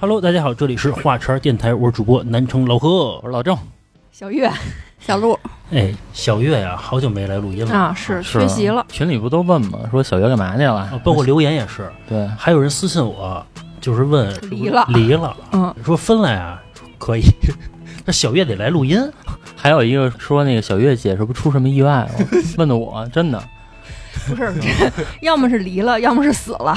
Hello，大家好，这里是华晨电台，我是主播南城老贺我。是老郑，小月、小鹿哎，小月呀、好久没来录音了啊，是是缺席了。群里不都问吗？说小月干嘛去了？啊包括留言也是，对，还有人私信我，就是问离了离了，嗯，说分了呀，可以。那小月得来录音，还有一个说那个小月姐是不是出什么意外了？问的我真的，不是，这要么是离了，要么是死了。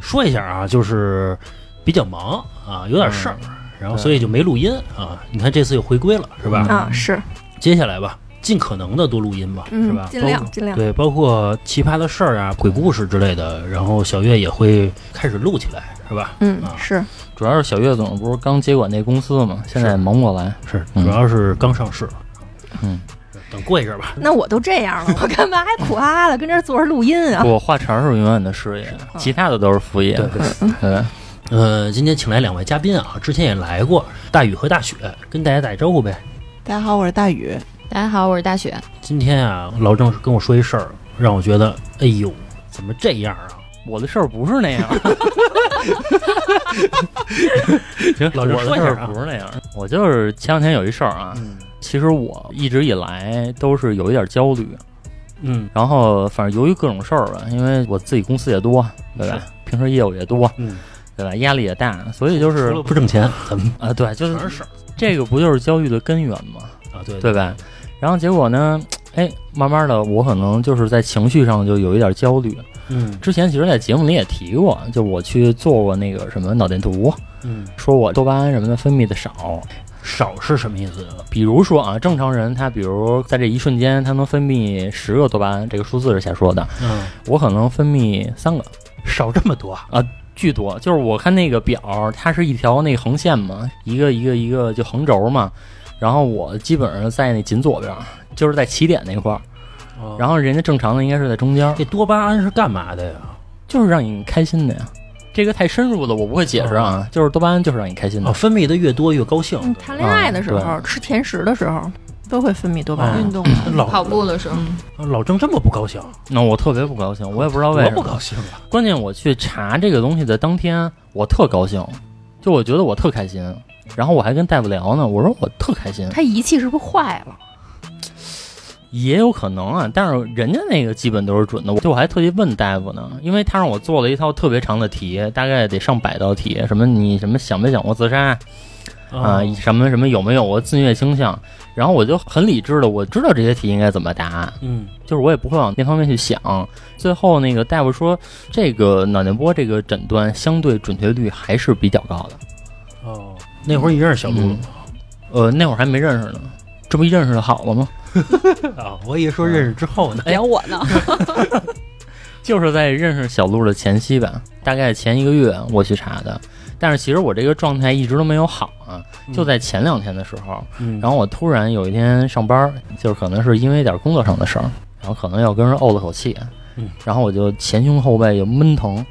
说一下啊，就是比较忙啊，有点事儿，然后所以就没录音啊。你看这次又回归了，是吧？嗯啊，是，接下来吧，尽可能的多录音吧，是嗯吧？，尽量尽量。对，包括奇葩的事儿啊、鬼故事之类的，然后小月也会开始录起来，是吧？嗯啊，是主要是小月总不是刚接管那公司嘛，现在忙不过来。是，嗯主要是刚上市，嗯，等过一阵儿吧。那我都这样了，我干嘛还苦哈哈的跟这儿坐着录音啊？我，画茬是永远的事业，其他的都是副业。对对，对，呃，今天请来两位嘉宾啊，之前也来过，大宇和大雪，跟大家打一招呼呗。大家好，我是大宇。大家好，我是大雪。今天啊，老郑跟我说一事儿，让我觉得，哎呦，怎么这样啊？我的事儿不是那样。行，老郑我的事说一下啊儿不是那样。我就是前两天有一事儿啊，嗯其实我一直以来都是有一点焦虑，嗯然后反正由于各种事儿吧，因为我自己公司也多，对吧？平时业务也多，嗯，对吧？压力也大，所以就是不挣钱，怎么啊，对，就是这个不就是焦虑的根源吗？啊？对对吧？然后结果呢，哎，慢慢的，我可能就是在情绪上就有一点焦虑。嗯之前其实，在节目里也提过，就我去做过那个什么脑电图，嗯，说我多巴胺什么的分泌的少。少是什么意思？比如说啊，正常人他比如在这一瞬间他能分泌十个多巴胺，这个数字是瞎说的，嗯，我可能分泌三个。少这么多啊？巨多，就是我看那个表，它是一条那个横线嘛，一个一个一个就横轴嘛，然后我基本上在那紧左边，就是在起点那块儿，然后后人家正常的应该是在中间，这多巴胺是干嘛的呀？就是让你开心的呀。这个太深入了，我不会解释啊，就是多巴胺就是让你开心的哦，。分泌的越多越高兴。嗯，谈恋爱的时候，啊吃甜食的时候，都会分泌多巴啊胺。运动老跑步的时候，嗯，老郑这么不高兴，那我特别不高兴，我也不知道为什么。不高兴啊！关键我去查这个东西的当天，我特高兴，就我觉得我特开心。然后我还跟大夫聊呢，我说我特开心。他仪器是不是坏了？也有可能啊，但是人家那个基本都是准的。就我还特地问大夫呢，因为他让我做了一套特别长的题，大概得上百道题，什么你什么想没想过自杀啊、哦什么什么有没有过自虐倾向，然后我就很理智的，我知道这些题应该怎么答，嗯就是我也不会往那方面去想。最后那个大夫说，这个脑电波这个诊断相对准确率还是比较高的。哦，那会儿你认识小鹿了吗？呃，那会儿还没认识呢，这不一认识的好了吗？啊，我以为说认识之后呢。聊我呢。就是在认识小鹿的前夕吧，大概前一个月我去查的。但是其实我这个状态一直都没有好啊，就在前两天的时候，嗯，然后我突然有一天上班，就是可能是因为点工作上的事儿，然后可能要跟人怄了口气，嗯然后我就前胸后背就闷疼，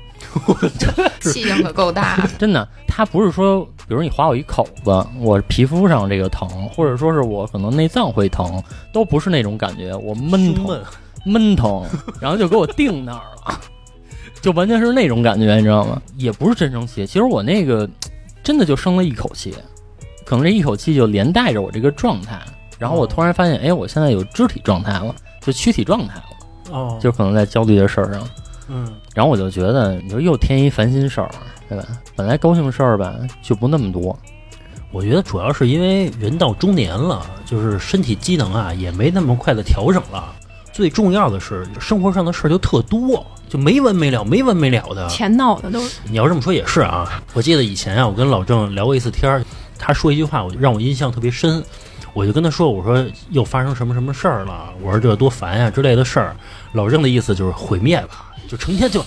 气性可够大，真的，它不是说，比如你划我一口子，我皮肤上这个疼，或者说是我可能内脏会疼，都不是那种感觉，我闷疼，闷闷疼，然后就给我定那儿了，就完全是那种感觉，你知道吗？也不是真生气，其实我那个真的就生了一口气，可能这一口气就连带着我这个状态，然后我突然发现，哎，我现在有肢体状态了，就躯体状态了，哦，就可能在焦虑的事儿上。嗯然后我就觉得，你说又添一烦心事儿，对吧？本来高兴事儿吧就不那么多，我觉得主要是因为人到中年了，就是身体机能啊也没那么快的调整了。最重要的是生活上的事儿就特多，就没完没了，没完没了的。钱闹的都是你要这么说也是啊。我记得以前啊，我跟老郑聊过一次天儿，他说一句话，我就让我印象特别深。我就跟他说，我说又发生什么什么事儿了，我说这多烦呀、之类的事儿。老郑的意思就是毁灭吧，就成天就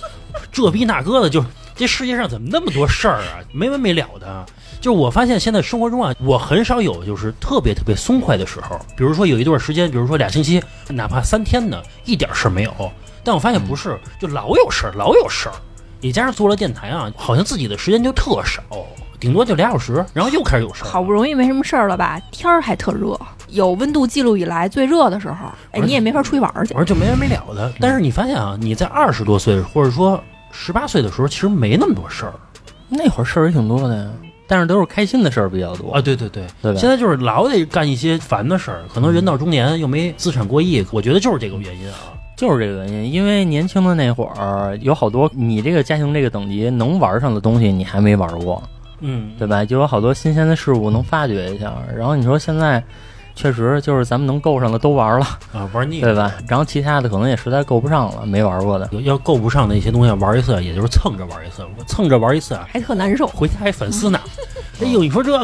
这逼那哥的，就这世界上怎么那么多事儿啊，没完没了的。就是我发现现在生活中啊，我很少有就是特别特别松快的时候。比如说有一段时间，比如说俩星期，哪怕三天呢，一点事儿没有。但我发现不是，就老有事儿，老有事儿。你加上做了电台啊，好像自己的时间就特少，顶多就俩小时，然后又开始有事儿。好不容易没什么事儿了吧，天儿还特热，有温度记录以来最热的时候，哎，你也没法出去玩儿去我。说就没完没了嗯的。但是你发现啊，你在二十多岁或者说十八岁的时候，其实没那么多事儿。那会儿事儿也挺多的呀，但是都是开心的事儿比较多啊，，对对对，对吧？现在就是老得干一些烦的事儿，可能人到中年又没资产过亿，我觉得就是这个原因啊。就是这个原因，因为年轻的那会儿有好多你这个家庭这个等级能玩上的东西，你还没玩过，嗯，对吧？就有好多新鲜的事物能发掘一下。然后你说现在确实就是咱们能够上的都玩了，啊，玩腻了对吧？然后其他的可能也实在够不上了，没玩过的。要够不上的一些东西，玩一次也就是蹭着玩一次，我蹭着玩一次啊，还特难受。回家还反思呢。哎呦，你说这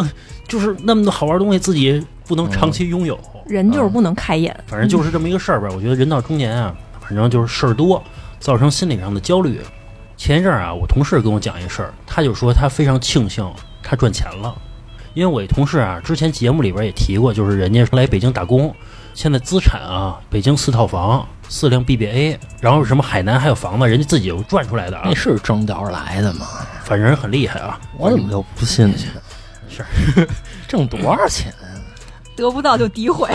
就是那么多好玩的东西，自己不能长期拥有，人就是不能开眼，反正就是这么一个事儿吧。我觉得人到中年啊，反正就是事儿多，造成心理上的焦虑。前一阵儿啊，我同事跟我讲一事儿，他就说他非常庆幸他赚钱了，因为我一同事啊，之前节目里边也提过，就是人家来北京打工，现在资产啊，北京四套房、四辆 BBA，然后什么海南还有房子，人家自己又赚出来的啊那，是挣着来的吗？反正很厉害啊。我怎么就不信呢？是 挣多少钱？得不到就诋毁。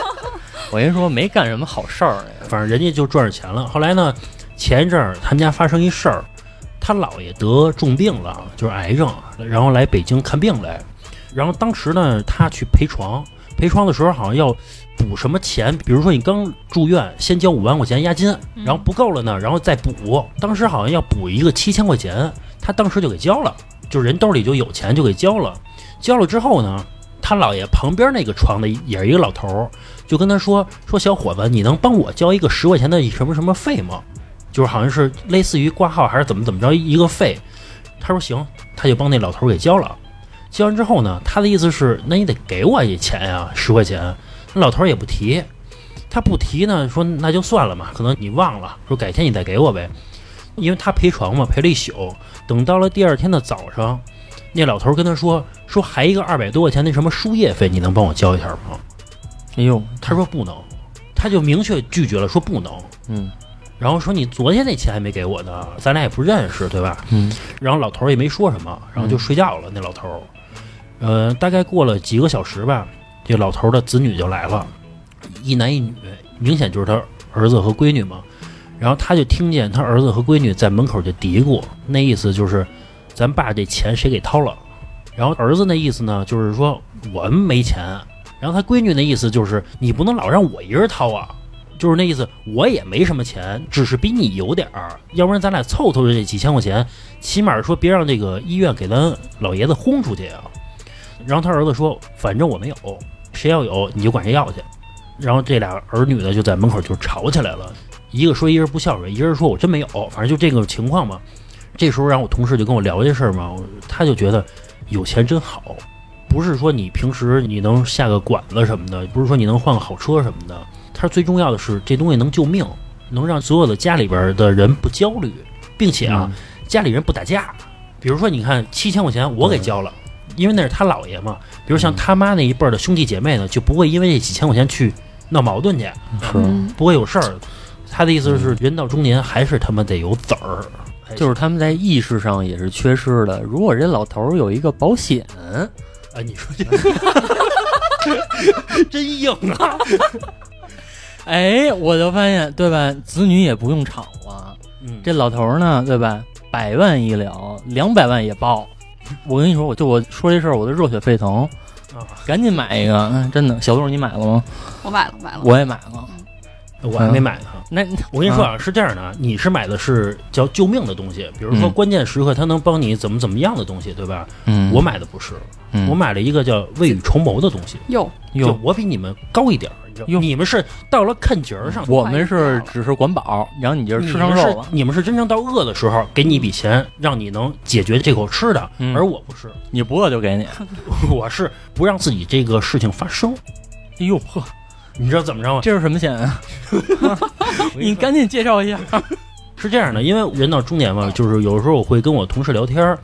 我跟你说，没干什么好事儿呀。反正人家就赚着钱了。后来呢，前一阵儿他们家发生一事儿，他姥爷得重病了，就是癌症，然后来北京看病来。然后当时呢，他去陪床，陪床的时候好像要补什么钱，比如说你刚住院，先交五万块钱押金，然后不够了呢，然后再补。当时好像要补一个七千块钱，他当时就给交了，就是人兜里就有钱就给交了。交了之后呢，他姥爷旁边那个床的也是一个老头，就跟他说 说小伙子，你能帮我交一个十块钱的什么什么费吗？就是好像是类似于挂号还是怎么怎么着一个费。他说行，他就帮那老头给交了。交完之后呢，他的意思是，那你得给我一钱呀，十块钱。那老头儿也不提，他不提呢，说那就算了嘛，可能你忘了，说改天你再给我呗。因为他陪床嘛，陪了一宿，等到了第二天的早上，那老头儿跟他说说还一个二百多块钱那什么输液费，你能帮我交一下吗？哎呦，他说不能，他就明确拒绝了，说不能。嗯然后说你昨天那钱还没给我呢，咱俩也不认识，对吧？嗯，然后老头儿也没说什么，然后就睡觉了。那老头儿，呃，大概过了几个小时吧，这老头的子女就来了，一男一女，明显就是他儿子和闺女嘛。然后他就听见他儿子和闺女在门口就嘀咕，那意思就是，咱爸这钱谁给掏了？然后儿子那意思呢，就是说我们没钱。然后他闺女那意思就是，你不能老让我一人掏啊。就是那意思，我也没什么钱，只是比你有点儿，要不然咱俩凑凑这几千块钱，起码说别让这个医院给咱老爷子轰出去啊。然后他儿子说，反正我没有，谁要有你就管谁要去。然后这俩儿女呢就在门口就吵起来了，一个说一人不孝顺，一人说我真没有，反正就这个情况嘛。这时候让我同事就跟我聊这事儿嘛，他就觉得有钱真好，不是说你平时你能下个馆子什么的，不是说你能换个好车什么的，他最重要的是这东西能救命，能让所有的家里边的人不焦虑，并且啊，家里人不打架。比如说，你看七千块钱我给交了，因为那是他姥爷嘛。比如像他妈那一辈儿的兄弟姐妹呢，就不会因为这几千块钱去闹矛盾去，是，嗯不会有事儿。他的意思是，人到中年还是他妈得有子儿，就是他们在意识上也是缺失的。如果这老头儿有一个保险，啊，你说这 真硬啊！哎，我就发现，对吧？子女也不用吵了。嗯，这老头儿呢，对吧？百万医疗，两百万也报。我跟你说，我就我说这事儿，我都热血沸腾，啊，赶紧买一个。嗯，真的，小杜你买了吗？我买了，买了。我也买了。我还没买呢。那我跟你说啊，是这样的啊，你是买的是叫救命的东西，比如说嗯关键时刻它能帮你怎么怎么样的东西，对吧？嗯，我买的不是，嗯我买了一个叫未雨绸缪的东西，哟，就哟，我比你们高一点儿，你们是到了看节儿上，我们是只是管饱，然后你就是吃上肉了。你们是真正到饿的时候给你一笔钱，让你能解决这口吃的，嗯而我不是，你不饿就给你。我是不让自己这个事情发生。哎呦呵，你知道怎么着吗？这是什么险啊？你赶紧介绍一下。是这样的，因为人到中年嘛，就是有时候我会跟我同事聊天儿，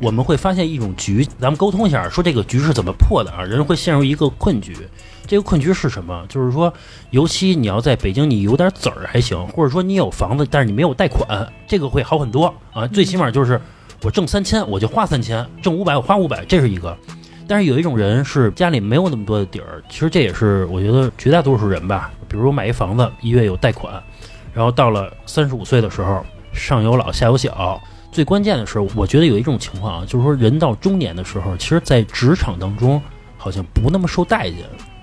我们会发现一种局，咱们沟通一下，说这个局是怎么破的啊？人会陷入一个困局，这个困局是什么？就是说，尤其你要在北京，你有点子儿还行，或者说你有房子，但是你没有贷款，这个会好很多啊。最起码就是我挣三千，我就花三千；挣五百，我花五百，这是一个。但是有一种人是家里没有那么多的底儿，其实这也是我觉得绝大多数人吧。比如我买一房子，一月有贷款，然后到了三十五岁的时候，上有老下有小，最关键的是，我觉得有一种情况啊，就是说人到中年的时候，其实，在职场当中好像不那么受待见。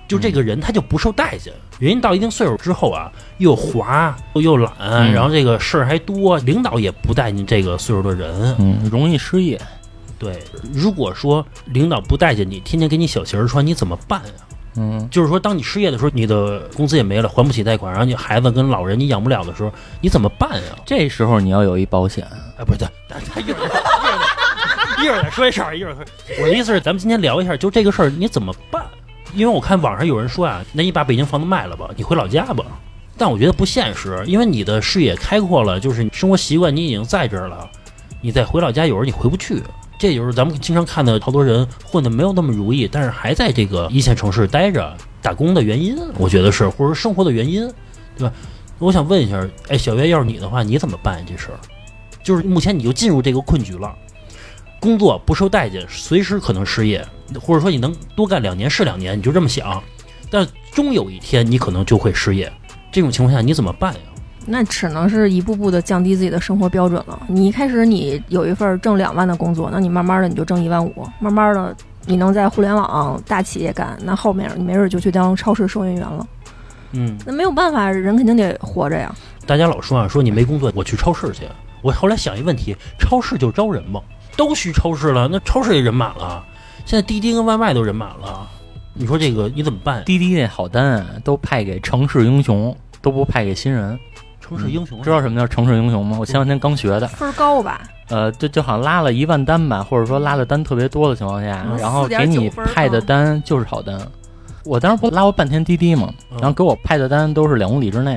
就这个人他就不受待见，人家到一定岁数之后啊，又滑又又懒，嗯然后这个事儿还多，领导也不待见这个岁数的人。嗯，容易失业。对，如果说领导不待见你，天天给你小鞋儿穿，你怎么办呀？嗯，就是说，当你失业的时候，你的工资也没了，还不起贷款，然后你孩子跟老人你养不了的时候，你怎么办呀？这时候你要有一保险。哎，不是，他他一会儿一会儿一会儿再说一事儿，一会儿我的意思是，咱们今天聊一下，就这个事儿你怎么办？因为我看网上有人说啊，那你把北京房子卖了吧，你回老家吧。但我觉得不现实，因为你的视野开阔了，就是生活习惯你已经在这儿了，你再回老家，有时候你回不去。这就是咱们经常看的好多人混的没有那么如意，但是还在这个一线城市待着打工的原因，我觉得是，或者生活的原因，对吧？我想问一下，哎，小月，要是你的话，你怎么办这事儿？就是目前你就进入这个困局了，工作不受待见，随时可能失业，或者说你能多干两年是两年，你就这么想，但终有一天你可能就会失业。这种情况下你怎么办呀？那只能是一步步的降低自己的生活标准了。你一开始你有一份挣两万的工作，那你慢慢的你就挣一万五，慢慢的你能在互联网大企业干，那后面你没准就去当超市收银员了。嗯，那没有办法，人肯定得活着呀。大家老说啊，说你没工作，我去超市去。我后来想一问题，超市就招人吗？都去超市了，那超市也人满了，现在滴滴跟外卖都人满了，你说这个你怎么办？滴滴那好单啊都派给城市英雄，都不派给新人。城市英雄知道什么叫城市英雄吗？我前两天刚学的。分儿高吧？呃，就就好像拉了一万单吧，或者说拉的单特别多的情况下，嗯然后给你4.9分儿派的单就是好单。我当时不拉过半天滴滴嘛，嗯然后给我派的单都是两公里之内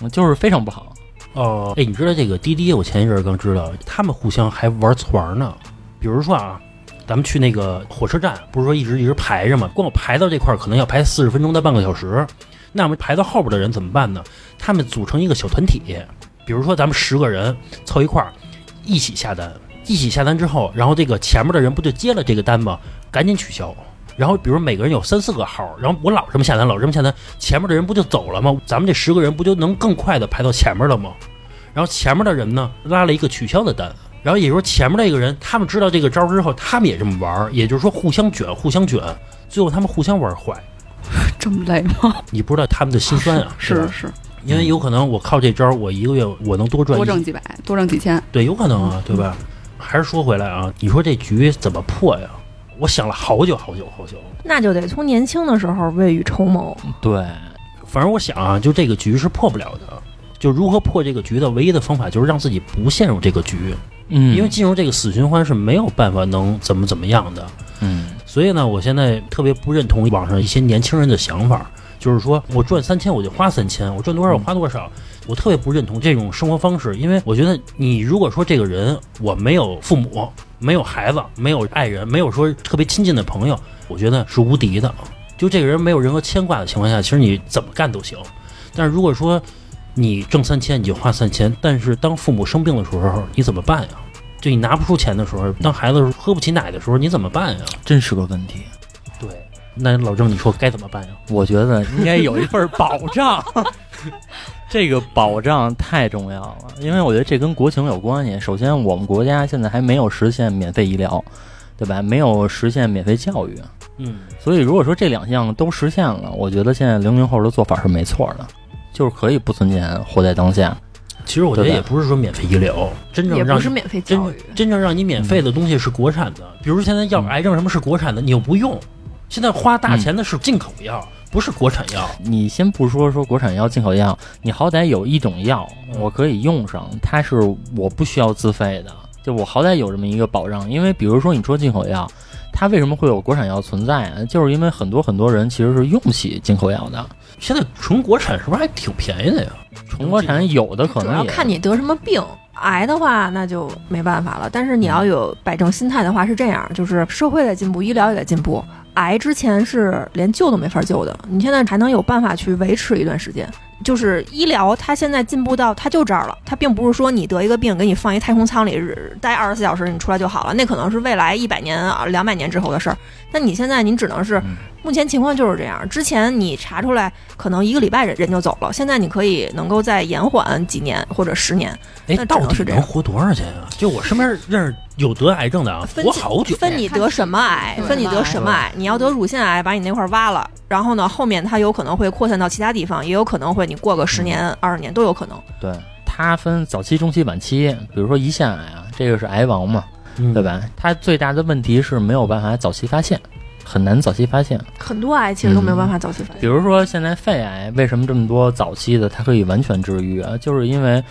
的，就是非常不好。哦，哎，你知道这个滴滴？我前一阵刚知道，他们互相还玩团儿呢。比如说啊，咱们去那个火车站，不是说一直一直排着吗？光排到这块儿可能要排四十分钟到半个小时。那么排到后边的人怎么办呢？他们组成一个小团体，比如说咱们十个人凑一块儿，一起下单。一起下单之后，然后这个前面的人不就接了这个单吗？赶紧取消。然后，比如每个人有三四个号，然后我老这么下单，老这么下单，前面的人不就走了吗？咱们这十个人不就能更快的排到前面了吗？然后前面的人呢拉了一个取消的单，然后也就是说前面那个人他们知道这个招儿之后，他们也这么玩儿，也就是说互相卷，互相卷，最后他们互相玩坏。这么累吗？你不知道他们的心酸啊，是吧是，因为有可能我靠这招儿，我一个月我能多赚一多挣几百，多挣几千。对，有可能啊，对吧？还是说回来啊，你说这局怎么破呀？我想了好久好久好久，那就得从年轻的时候未雨绸缪。对，反正我想啊，就这个局是破不了的。就如何破这个局的唯一的方法，就是让自己不陷入这个局，嗯，因为进入这个死循环是没有办法能怎么怎么样的。嗯所以呢，我现在特别不认同网上一些年轻人的想法，就是说我赚三千我就花三千，我赚多少我花多少。我特别不认同这种生活方式，因为我觉得你如果说这个人我没有父母、没有孩子、没有爱人、没有说特别亲近的朋友，我觉得是无敌的。就这个人没有任何牵挂的情况下，其实你怎么干都行。但是如果说你挣三千你就花三千，但是当父母生病的时候你怎么办呀？就你拿不出钱的时候，当孩子喝不起奶的时候你怎么办呀？真是个问题。对，那老郑你说该怎么办呀？我觉得应该有一份保障，这个保障太重要了，因为我觉得这跟国情有关系。首先，我们国家现在还没有实现免费医疗，对吧？没有实现免费教育，嗯，所以如果说这两项都实现了，我觉得现在零零后的做法是没错的，就是可以不存钱，活在当下。其实我觉得也不是说免费医疗，真正让也不是免费真教育，真正让你免费的东西是国产的，比如现在药嗯癌症什么是国产的，你又不用。现在花大钱的是进口药，不是国产药。你先不说说国产药、进口药，你好歹有一种药嗯我可以用上，它是我不需要自费的，就我好歹有这么一个保障。因为比如说你说进口药，它为什么会有国产药存在啊？就是因为很多很多人其实是用不起进口药的，现在纯国产是不是还挺便宜的呀？纯国产有的可主能也要看你得什么病。癌的话，那就没办法了。但是你要有摆正心态的话，是这样，就是社会在进步，医疗也在进步。癌之前是连救都没法救的，你现在还能有办法去维持一段时间。就是医疗，它现在进步到它就这儿了，它并不是说你得一个病给你放一太空舱里待二十四小时你出来就好了，那可能是未来一百年啊两百年之后的事儿。那你现在你只能是嗯目前情况就是这样，之前你查出来可能一个礼拜人人就走了，现在你可以能够再延缓几年或者十年，哎那，到底是这样能活多少钱啊？就我身边认识有得癌症的啊，分活好久。分你得什么癌，分你得什么癌。你要得乳腺癌，把你那块儿挖了，然后呢，后面它有可能会扩散到其他地方，也有可能会你过个十年、二十年都有可能。对，它分早期、中期、晚期，比如说胰腺癌啊，这个是癌王嘛，嗯对？吧？它最大的问题是没有办法早期发现，很难早期发现。很多癌其实都没有办法早期发现。比如说现在肺癌为什么这么多早期的它可以完全治愈啊？就是因为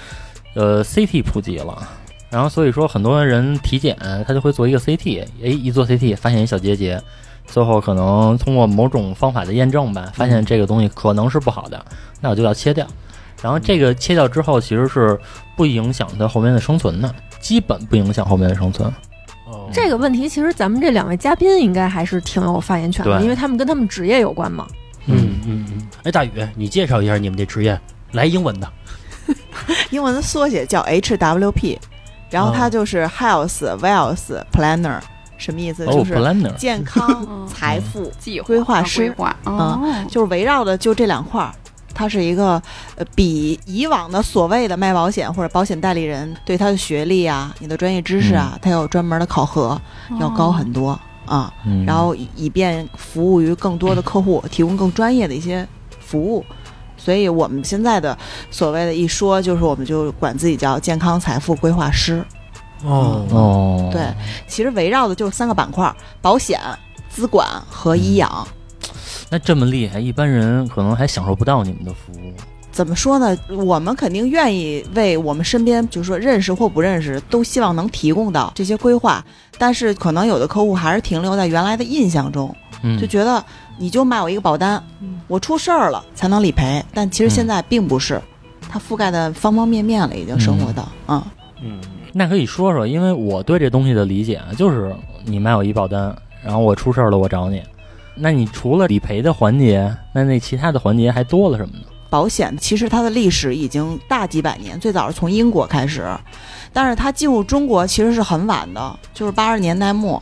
呃 CT 普及了。然后所以说很多人体检他就会做一个 CT，哎，一做 CT 发现一小结节，最后可能通过某种方法的验证吧，发现这个东西可能是不好的，那我就要切掉。然后这个切掉之后，其实是不影响它后面的生存的，基本不影响后面的生存。哦这个问题其实咱们这两位嘉宾应该还是挺有发言权的，因为他们跟他们职业有关嘛。嗯嗯嗯。哎，大宇，你介绍一下你们这职业，来英文的。英文的缩写叫 HWP，然后它就是 Health Wealth Planner，什么意思？哦就是健康嗯、财富，计划规划师啊划哦，就是围绕的就这两块儿。它是一个呃，比以往的所谓的卖保险或者保险代理人对他的学历啊、你的专业知识啊，他有专门的考核，要高很多啊。嗯然后以以便服务于更多的客户，提供更专业的一些服务。所以我们现在的所谓的一说，就是我们就管自己叫健康财富规划师。哦哦，对，其实围绕的就是三个板块：保险、资管和医养。那这么厉害，一般人可能还享受不到你们的服务。怎么说呢？我们肯定愿意为我们身边，就是说认识或不认识，都希望能提供到这些规划。但是可能有的客户还是停留在原来的印象中，嗯，就觉得你就卖我一个保单，我出事儿了才能理赔。但其实现在并不是，它覆盖的方方面面了，已经生活的，啊，嗯，那可以说说，因为我对这东西的理解啊，就是你卖我一保单，然后我出事儿了，我找你。那你除了理赔的环节，那那其他的环节还多了什么呢？保险其实它的历史已经大几百年，最早是从英国开始，但是它进入中国其实是很晚的，就是八十年代末。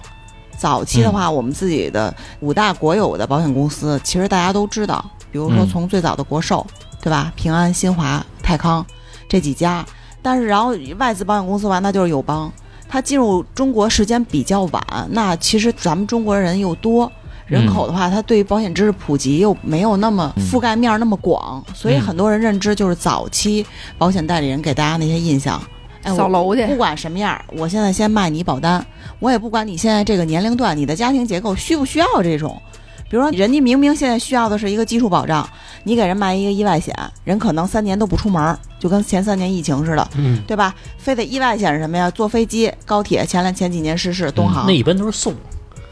早期的话，我们自己的五大国有的保险公司，其实大家都知道，比如说嗯从最早的国寿，对吧？平安、新华、泰康这几家，但是然后外资保险公司完，那就是友邦。它进入中国时间比较晚，那其实咱们中国人又多，人口的话，它对保险知识普及又没有那么嗯覆盖面儿那么广，所以嗯很多人认知就是早期保险代理人给大家那些印象。哎，扫楼去不管什么样儿，我现在先卖你保单，我也不管你现在这个年龄段、你的家庭结构需不需要这种。比如说，人家明明现在需要的是一个基础保障，你给人卖一个意外险，人可能三年都不出门儿，就跟前三年疫情似的，嗯，对吧？非得意外险是什么呀？坐飞机、高铁，前两前几年失事，东航、那一般都是送。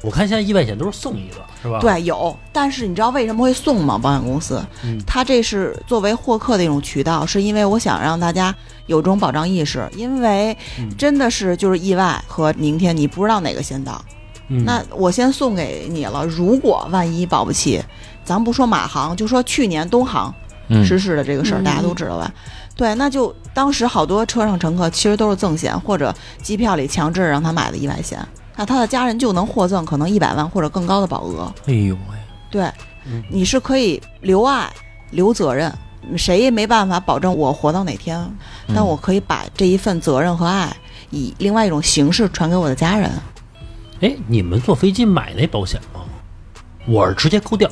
我看现在意外险都是送一个，是吧？，对，有，但是你知道为什么会送吗？保险公司，嗯它这是作为获客的一种渠道，是因为我想让大家有这种保障意识，因为嗯真的是就是意外和明天你不知道哪个先到，嗯那我先送给你了。如果万一保不齐，咱不说马航，就说去年东航嗯失事的这个事儿，嗯大家都知道吧？对，那就当时好多车上乘客其实都是赠险或者机票里强制让他买的意外险，那他的家人就能获赠可能一百万或者更高的保额。哎呦喂，对嗯，你是可以留爱、留责任，谁也没办法保证我活到哪天，嗯但我可以把这一份责任和爱以另外一种形式传给我的家人。哎，你们坐飞机买那保险吗？我是直接勾掉，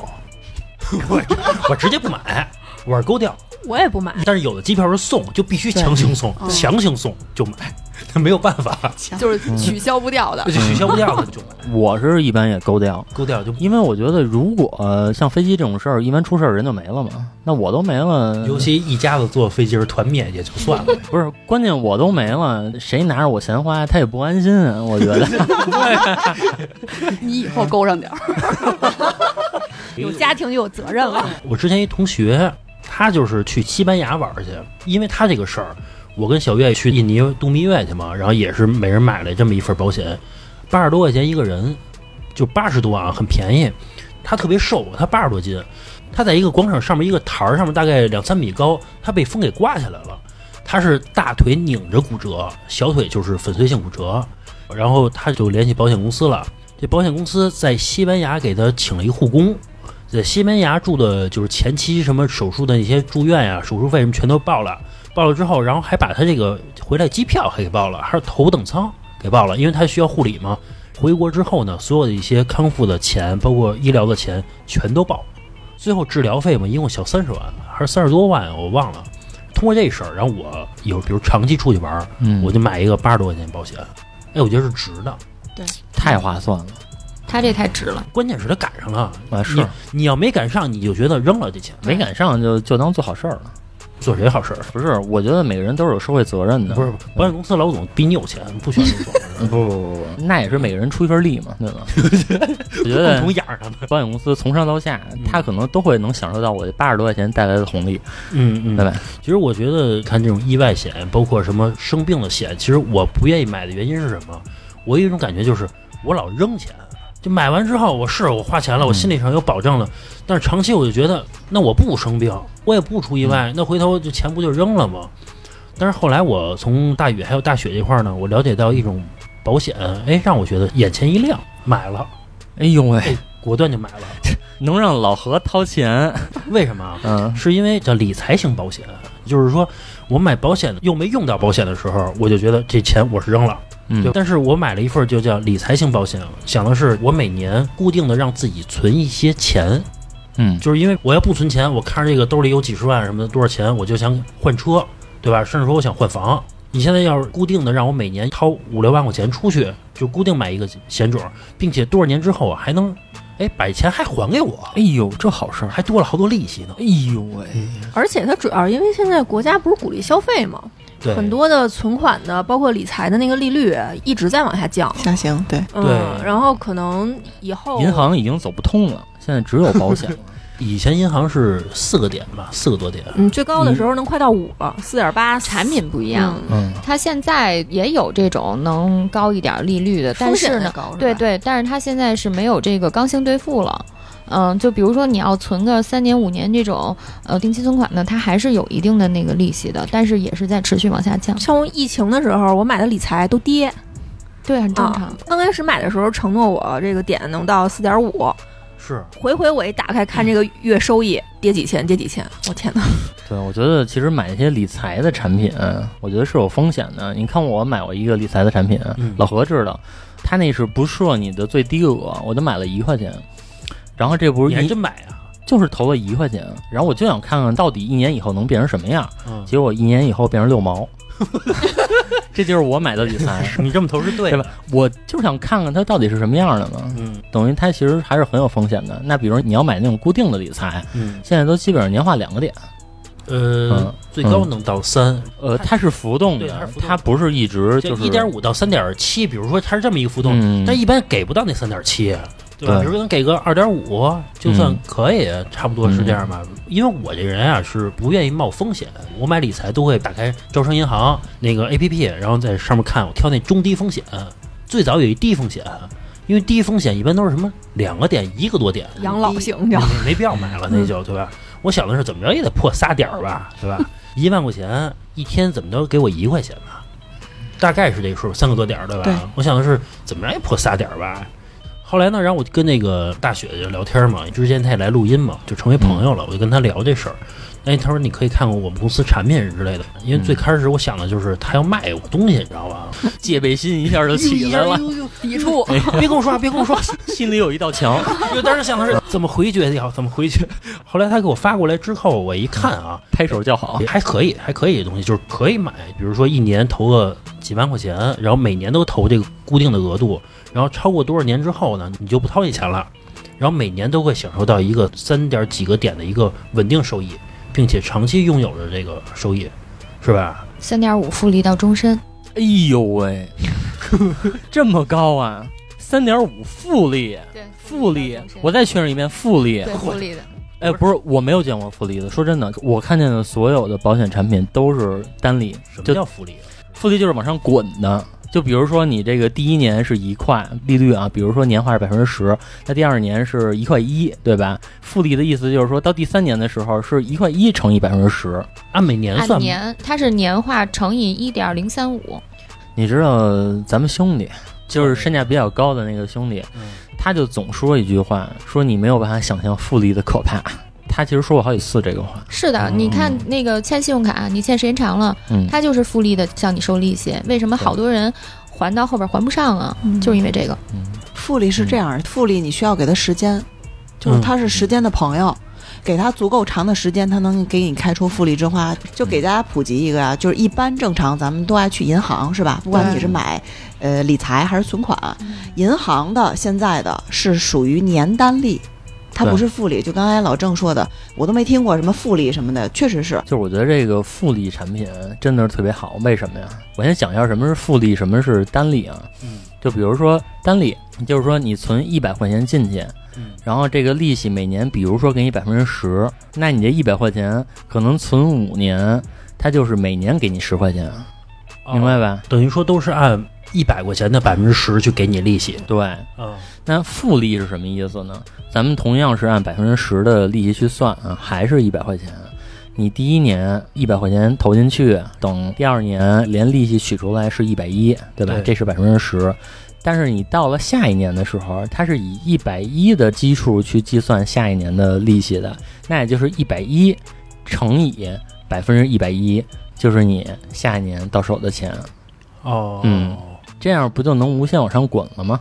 我我直接不买，我是勾掉。我也不买，但是有的机票是送，就必须强行送，嗯强行送就买，那没有办法，就是取消不掉的 取消不掉的就买，我是一般也勾掉，勾掉就。因为我觉得如果、呃像飞机这种事儿，一般出事儿人就没了嘛。那我都没了，尤其一家子坐飞机是团灭也就算了，不是关键，我都没了，谁拿着我钱花，他也不安心啊。我觉得，你以后勾上点儿。有家庭就有责任了。我之前一同学，他就是去西班牙玩去，因为他这个事儿，我跟小月去印尼度蜜月去嘛，然后也是每人买了这么一份保险，八十多块钱一个人，就八十多啊，很便宜。他特别瘦，他八十多斤，他在一个广场上面一个台儿上面，大概两三米高，他被风给刮下来了。他是大腿拧着骨折，小腿就是粉碎性骨折，然后他就联系保险公司了。这保险公司在西班牙给他请了一护工，在西班牙住的就是前期什么手术的那些住院呀、手术费什么全都报了，报了之后，然后还把他这个回来机票还给报了，还是头等舱给报了，因为他需要护理嘛。回国之后呢，所有的一些康复的钱，包括医疗的钱，全都报。最后治疗费嘛，一共小三十万还是三十多万，我忘了。通过这事儿，然后我有比如长期出去玩我就买一个八十多块钱保险，哎，我觉得是值的。对太划算了他这太值了。关键是他赶上了，啊！是你你要没赶上，你就觉得扔了这钱，没赶上就就当做好事儿了。做谁好事儿？不是，我觉得每个人都是有社会责任的。不是保险公司老总比你有钱，不需要你做，不不不不，那也是每个人出一份力嘛，对吧？我觉得从眼儿上。保险公司从上到下，他可能都会能享受到我这八十多块钱带来的红利，嗯嗯对吧？其实我觉得看这种意外险，包括什么生病的险，其实我不愿意买的原因是什么？我有一种感觉就是我老扔钱，就买完之后我是我花钱了，我心理上有保证了，但是长期我就觉得那我不生病，我也不出意外，那回头这钱不就扔了吗？但是后来我从大宇还有大雪这块儿呢，我了解到一种保险，哎，让我觉得眼前一亮，买了，哎呦喂，哎，果断就买了。能让老何掏钱，为什么啊？嗯是因为叫理财型保险，就是说我买保险又没用到保险的时候，我就觉得这钱我是扔了。嗯对，但是我买了一份就叫理财型保险，想的是我每年固定的让自己存一些钱，嗯就是因为我要不存钱，我看着这个兜里有几十万什么的多少钱，我就想换车，对吧？甚至说我想换房。你现在要是固定的让我每年掏五六万块钱出去，就固定买一个险种，并且多少年之后啊还能，哎，把钱还还给我，哎呦，这好事儿，还多了好多利息呢。哎呦喂，而且它主要是因为现在国家不是鼓励消费嘛，对，很多的存款的，包括理财的那个利率一直在往下降。下行对，嗯，对然后可能以后银行已经走不通了，现在只有保险了。以前银行是四个点吧，四个多点。嗯最高的时候能快到五了，四点八，产品不一样，嗯嗯它现在也有这种能高一点利率的，但风险是呢，高是吧对对，但是它现在是没有这个刚性兑付了。嗯，就比如说你要存个三年五年这种呃定期存款呢，它还是有一定的那个利息的，但是也是在持续往下降，像我疫情的时候，我买的理财都跌，对，很正常。啊。刚开始买的时候承诺我这个点能到四点五，是，回回我一打开看这个月收益跌几千，跌几千，我天哪！对，我觉得其实买一些理财的产品，我觉得是有风险的。你看我买过一个理财的产品，嗯老何知道，他那是不设你的最低额，我就买了一块钱，然后这不你还是一真买啊？就是投了一块钱，然后我就想看看到底一年以后能变成什么样，嗯，结果一年以后变成六毛，这就是我买的理财，你这么投是对的。对吧？我就是想看看它到底是什么样的嘛，嗯。等于它其实还是很有风险的。那比如你要买那种固定的理财，嗯，现在都基本上年化两个点，呃嗯，最高能到三，呃，它是浮动的它不是一直就就是一点五到三点七，比如说它是这么一个浮动，嗯。但一般给不到那三点七，对比如能给个二点五，就算嗯可以，差不多是这样吧。因为我这人啊是不愿意冒风险，我买理财都会打开招商银行那个 A P P，然后在上面看，我挑那中低风险。最早有一低风险，因为低风险一般都是什么两个点、一个多点，养老型的没没必要买了，那就对吧？我想的是怎么着也得破仨点儿吧，对吧？一万块钱一天怎么着给我一块钱吧，大概是这个数，三个多点儿对吧？对我想的是怎么着也破仨点儿吧。后来呢，然后我就跟那个大雪就聊天嘛，之前他也来录音嘛，就成为朋友了。我就跟他聊这事儿，哎，他说你可以看看我们公司产品之类的，因为最开始我想的就是他要卖我东西，你知道吧？戒备心一下就起来了，抵触。别跟我说话，别跟我说话，心里有一道墙。就当时想的是怎么回绝掉，怎么回绝。后来他给我发过来之后，我一看啊，拍手叫好，还可以，还可以的东西，就是可以买。比如说一年投个几万块钱，然后每年都投这个固定的额度，然后超过多少年之后呢，你就不掏这钱了，然后每年都会享受到一个三点几个点的一个稳定收益，并且长期拥有着这个收益，是吧？三点五复利到终身，哎呦喂，这么高啊！三点五复利，对，复利，我再确认一遍，复利。对复利的，哎，不是，我没有见过复利的。说真的，我看见的所有的保险产品都是单利，什么叫复利？复利就是往上滚的，就比如说你这个第一年是一块利率啊，比如说年化是百分之十，那第二年是一块一，对吧？复利的意思就是说到第三年的时候是一块一乘以百分之十。按每年按算按？年，它是年化乘以一点零三五。你知道咱们兄弟就是身价比较高的那个兄弟，嗯他就总说一句话，说你没有办法想象复利的可怕。他其实说过好几次这个话，是的，嗯你看那个欠信用卡，你欠时间长了，嗯，它就是复利的向你收利息。为什么好多人还到后边还不上啊？嗯就是因为这个。复利是这样，复利你需要给他时间，就是他是时间的朋友。给他足够长的时间，他能给你开出复利之花。就给大家普及一个啊，就是一般正常咱们都爱去银行是吧？不管你是买呃理财还是存款，银行的现在的是属于年单利，它不是复利。就刚才老郑说的，我都没听过什么复利什么的，确实是。就是我觉得这个复利产品真的是特别好，为什么呀？我先讲一下什么是复利，什么是单利啊。嗯，就比如说单利，就是说你存一百块钱进去，嗯然后这个利息每年，比如说给你百分之十，那你这一百块钱可能存五年，它就是每年给你十块钱，明白哦吧？等于说都是按一百块钱的百分之十去给你利息。对，嗯，那复利是什么意思呢？咱们同样是按百分之十的利息去算啊，还是一百块钱。你第一年一百块钱投进去，等第二年连利息取出来是一百一，对吧？对这是百分之十。但是你到了下一年的时候，它是以一百一的基数去计算下一年的利息的，那也就是一百一乘以百分之一百一，就是你下一年到手的钱。哦，嗯这样不就能无限往上滚了吗？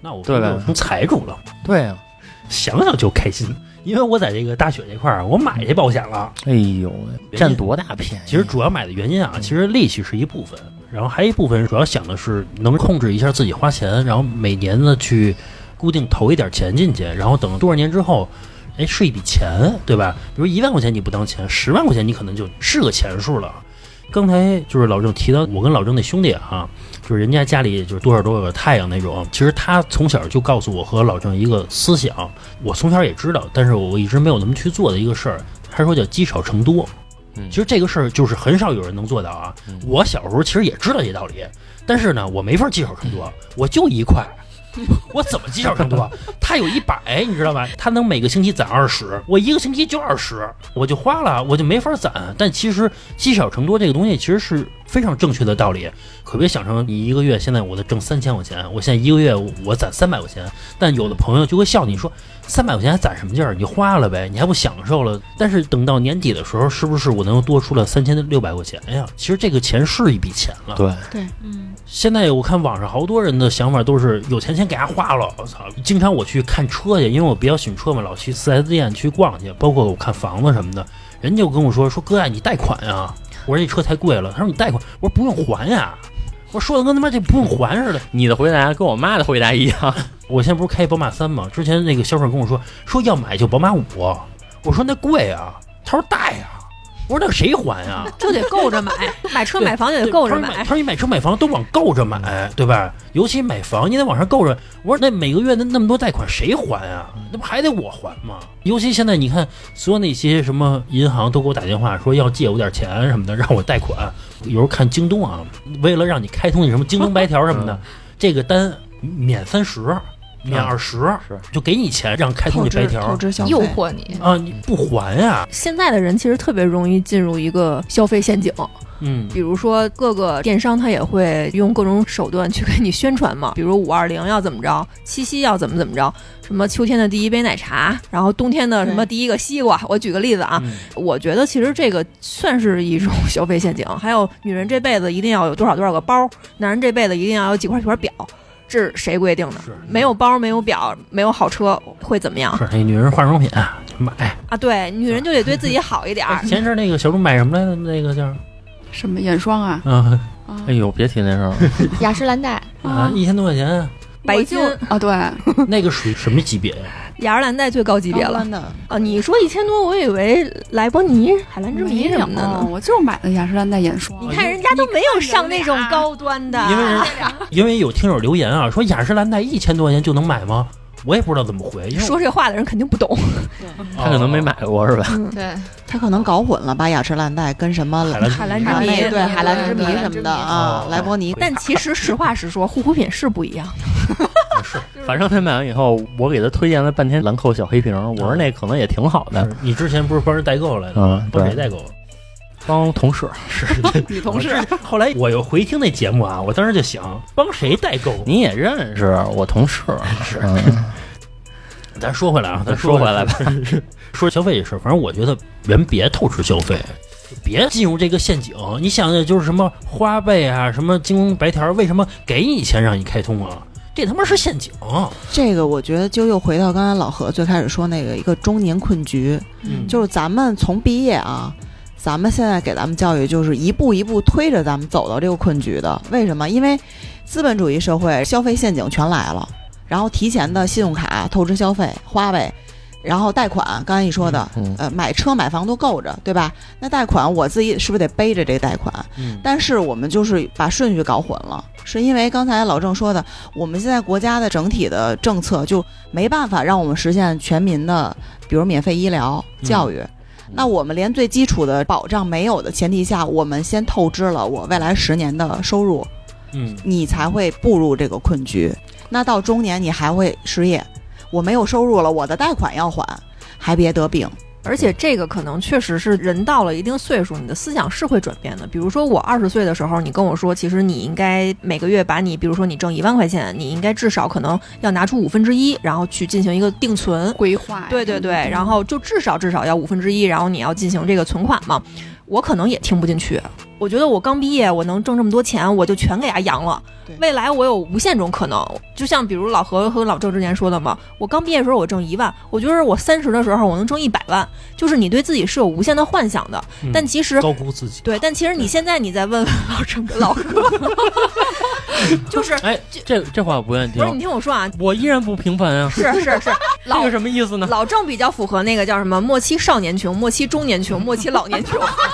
那我对吧不就成财主了，对啊，想想就开心。因为我在这个大雪这块儿，我买这保险了。哎呦，占多大便宜？其实主要买的原因啊，其实利息是一部分，然后还有一部分主要想的是能控制一下自己花钱，然后每年呢去固定投一点钱进去，然后等多少年之后，哎是一笔钱，对吧？比如一万块钱你不当钱，十万块钱你可能就是个钱数了。刚才就是老郑提到我跟老郑那兄弟啊，就是人家家里就是多少多少个太阳那种。其实他从小就告诉我和老郑一个思想，我从小也知道，但是我一直没有那么去做的一个事儿。他说叫积少成多。嗯其实这个事儿就是很少有人能做到啊。嗯我小时候其实也知道这道理，但是呢，我没法积少成多，我就一块。我怎么积少成多？他有一百，你知道吧？他能每个星期攒二十，我一个星期就二十，我就花了，我就没法攒。但其实积少成多这个东西其实是非常正确的道理，可别想成你一个月现在我得挣三千块钱，我现在一个月我攒三百块钱，但有的朋友就会笑你说三百块钱还攒什么劲儿？你就花了呗，你还不享受了？但是等到年底的时候，是不是我能多出了三千六百块钱呀？其实这个钱是一笔钱了。对对，嗯，现在我看网上好多人的想法都是有钱先给他花了，我操！经常我去看车去，因为我比较喜欢车嘛，老去四 S 店去逛去，包括我看房子什么的，人家就跟我说说哥呀，你贷款呀？我说这车太贵了，他说你贷款，我说不用还呀。我说的跟他妈这不用还似的。你的回答跟我妈的回答一样。我现在不是开宝马三吗？之前那个销售跟我说说要买就宝马五，我说那贵啊，他说贷呀，我说那谁还啊？就得够着买，买车买房也得够着买。他说你买车买房都往够着买，对吧？尤其买房你得往上够着。我说那每个月那那么多贷款谁还啊？那不还得我还吗？尤其现在你看，所有那些什么银行都给我打电话说要借我点钱什么的，让我贷款。有时候看京东啊，为了让你开通那什么京东白条什么的嗯，这个单免三十，免二十，是。就给你钱让开通你白条诱惑你。啊，你不还呀？现在的人其实特别容易进入一个消费陷阱，嗯。比如说各个电商他也会用各种手段去给你宣传嘛，比如五二零要怎么着，七夕要怎么怎么着，什么秋天的第一杯奶茶，然后冬天的什么第一个西瓜。我举个例子啊，嗯。我觉得其实这个算是一种消费陷阱。还有女人这辈子一定要有多少多少个包，男人这辈子一定要有几块几块表，这是谁规定的？没有包，没有表，没有好车会怎么样是那女人化妆品买。啊？对，女人就得对自己好一点儿。前阵那个小猪买什么来着？那个叫什么眼霜啊？啊啊哎呦，别提那事儿了。雅诗兰黛，啊，一千多块钱，白就啊，对，那个属于什么级别呀？雅诗兰黛最高级别了啊！你说一千多，我以为莱博尼、海蓝之谜什么的呢。我就买了雅诗兰黛眼霜。你看人家都没有上那种高端的，因为因为有听友留言啊，说雅诗兰黛一千多块钱就能买吗？我也不知道怎么回，因为说这话的人肯定不懂。他可能没买过是吧？嗯，对，他可能搞混了，把雅诗兰黛跟什么海蓝海蓝之啊谜对海蓝之谜什么的啊哦，莱博尼。但其实实话实说，护肤品是不一样的。是反正他买完以后，我给他推荐了半天兰蔻小黑瓶，我说那可能也挺好的。你之前不是帮人代购来的？嗯，对帮谁，代购？帮同事。是 女同事，后来我又回听那节目啊，我当时就想，帮谁代购？你也认识我同事，是嗯 咱说回来啊，咱咱说回来吧，说消费这事儿，反正我觉得人别透支消费，别进入这个陷阱。你想想，就是什么花呗啊，什么京东白条，为什么给你钱让你开通啊？这他妈是陷阱。这个我觉得就又回到刚才老何最开始说那个一个中年困局，嗯就是咱们从毕业啊，咱们现在给咱们教育就是一步一步推着咱们走到这个困局的。为什么？因为资本主义社会消费陷阱全来了，然后提前的信用卡、透支消费、花呗，然后贷款，刚才你说的，嗯呃，买车买房都够着，对吧？那贷款我自己是不是得背着这贷款？嗯，但是我们就是把顺序搞混了，是因为刚才老郑说的，我们现在国家的整体的政策就没办法让我们实现全民的，比如免费医疗、教育。那我们连最基础的保障没有的前提下，我们先透支了我未来十年的收入，嗯，你才会步入这个困局。那到中年你还会失业，我没有收入了，我的贷款要还，还别得病。而且这个可能确实是人到了一定岁数，你的思想是会转变的。比如说我二十岁的时候，你跟我说，其实你应该每个月把你，比如说你挣一万块钱，你应该至少可能要拿出五分之一，然后去进行一个定存。规划。对对对，然后就至少至少要五分之一，然后你要进行这个存款嘛。我可能也听不进去，我觉得我刚毕业，我能挣这么多钱，我就全给它扬了。未来我有无限种可能，就像比如老何和老郑之前说的嘛，我刚毕业的时候我挣一万，我觉得我三十的时候我能挣一百万，就是你对自己是有无限的幻想的。嗯但其实高估自己。对，但其实你现在你再问问老郑跟老何，就是哎，这这话我不愿意听不是你听，我说啊，我依然不平凡啊。是是是，这老个什么意思呢？老郑比较符合那个叫什么末期少年穷、末期中年穷、末期老年穷。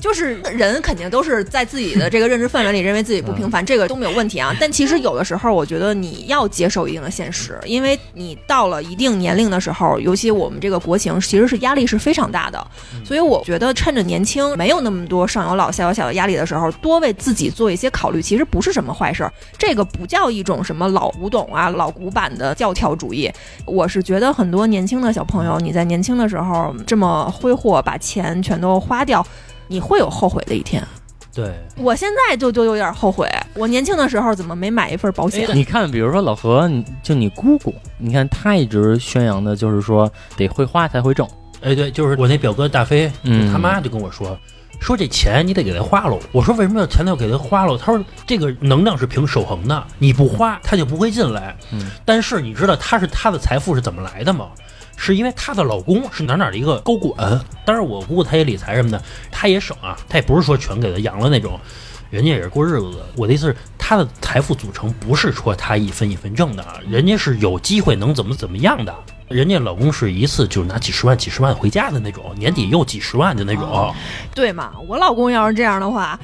就是人肯定都是在自己的这个认知范围里认为自己不平凡，这个都没有问题啊。但其实有的时候，我觉得你要接受一定的现实，因为你到了一定年龄的时候，尤其我们这个国情其实是压力是非常大的。所以我觉得趁着年轻，没有那么多上有老下有小的压力的时候，多为自己做一些考虑，其实不是什么坏事儿。这个不叫一种什么老古董啊、老古板的教条主义。我是觉得很多年轻的小朋友，你在年轻的时候这么挥霍，把钱全都花掉，你会有后悔的一天。对，我现在就就有点后悔，我年轻的时候怎么没买一份保险？你看，比如说老何，你就你姑姑，你看他一直宣扬的就是说得会花才会挣。哎，对，就是我那表哥大飞，嗯他妈就跟我说，说这钱你得给他花喽。我说为什么要钱要给他花喽？他说这个能量是凭守恒的，你不花他就不会进来。嗯，但是你知道他是他的财富是怎么来的吗？是因为她的老公是哪哪的一个高管，当然我姑姑她也理财什么的，她也省啊，她也不是说全给他养了那种，人家也是过日子的。我的意思是，她的财富组成不是说她一分一分挣的，人家是有机会能怎么怎么样的。人家老公是一次就拿几十万、几十万回家的那种，年底又几十万的那种。对嘛？我老公要是这样的话，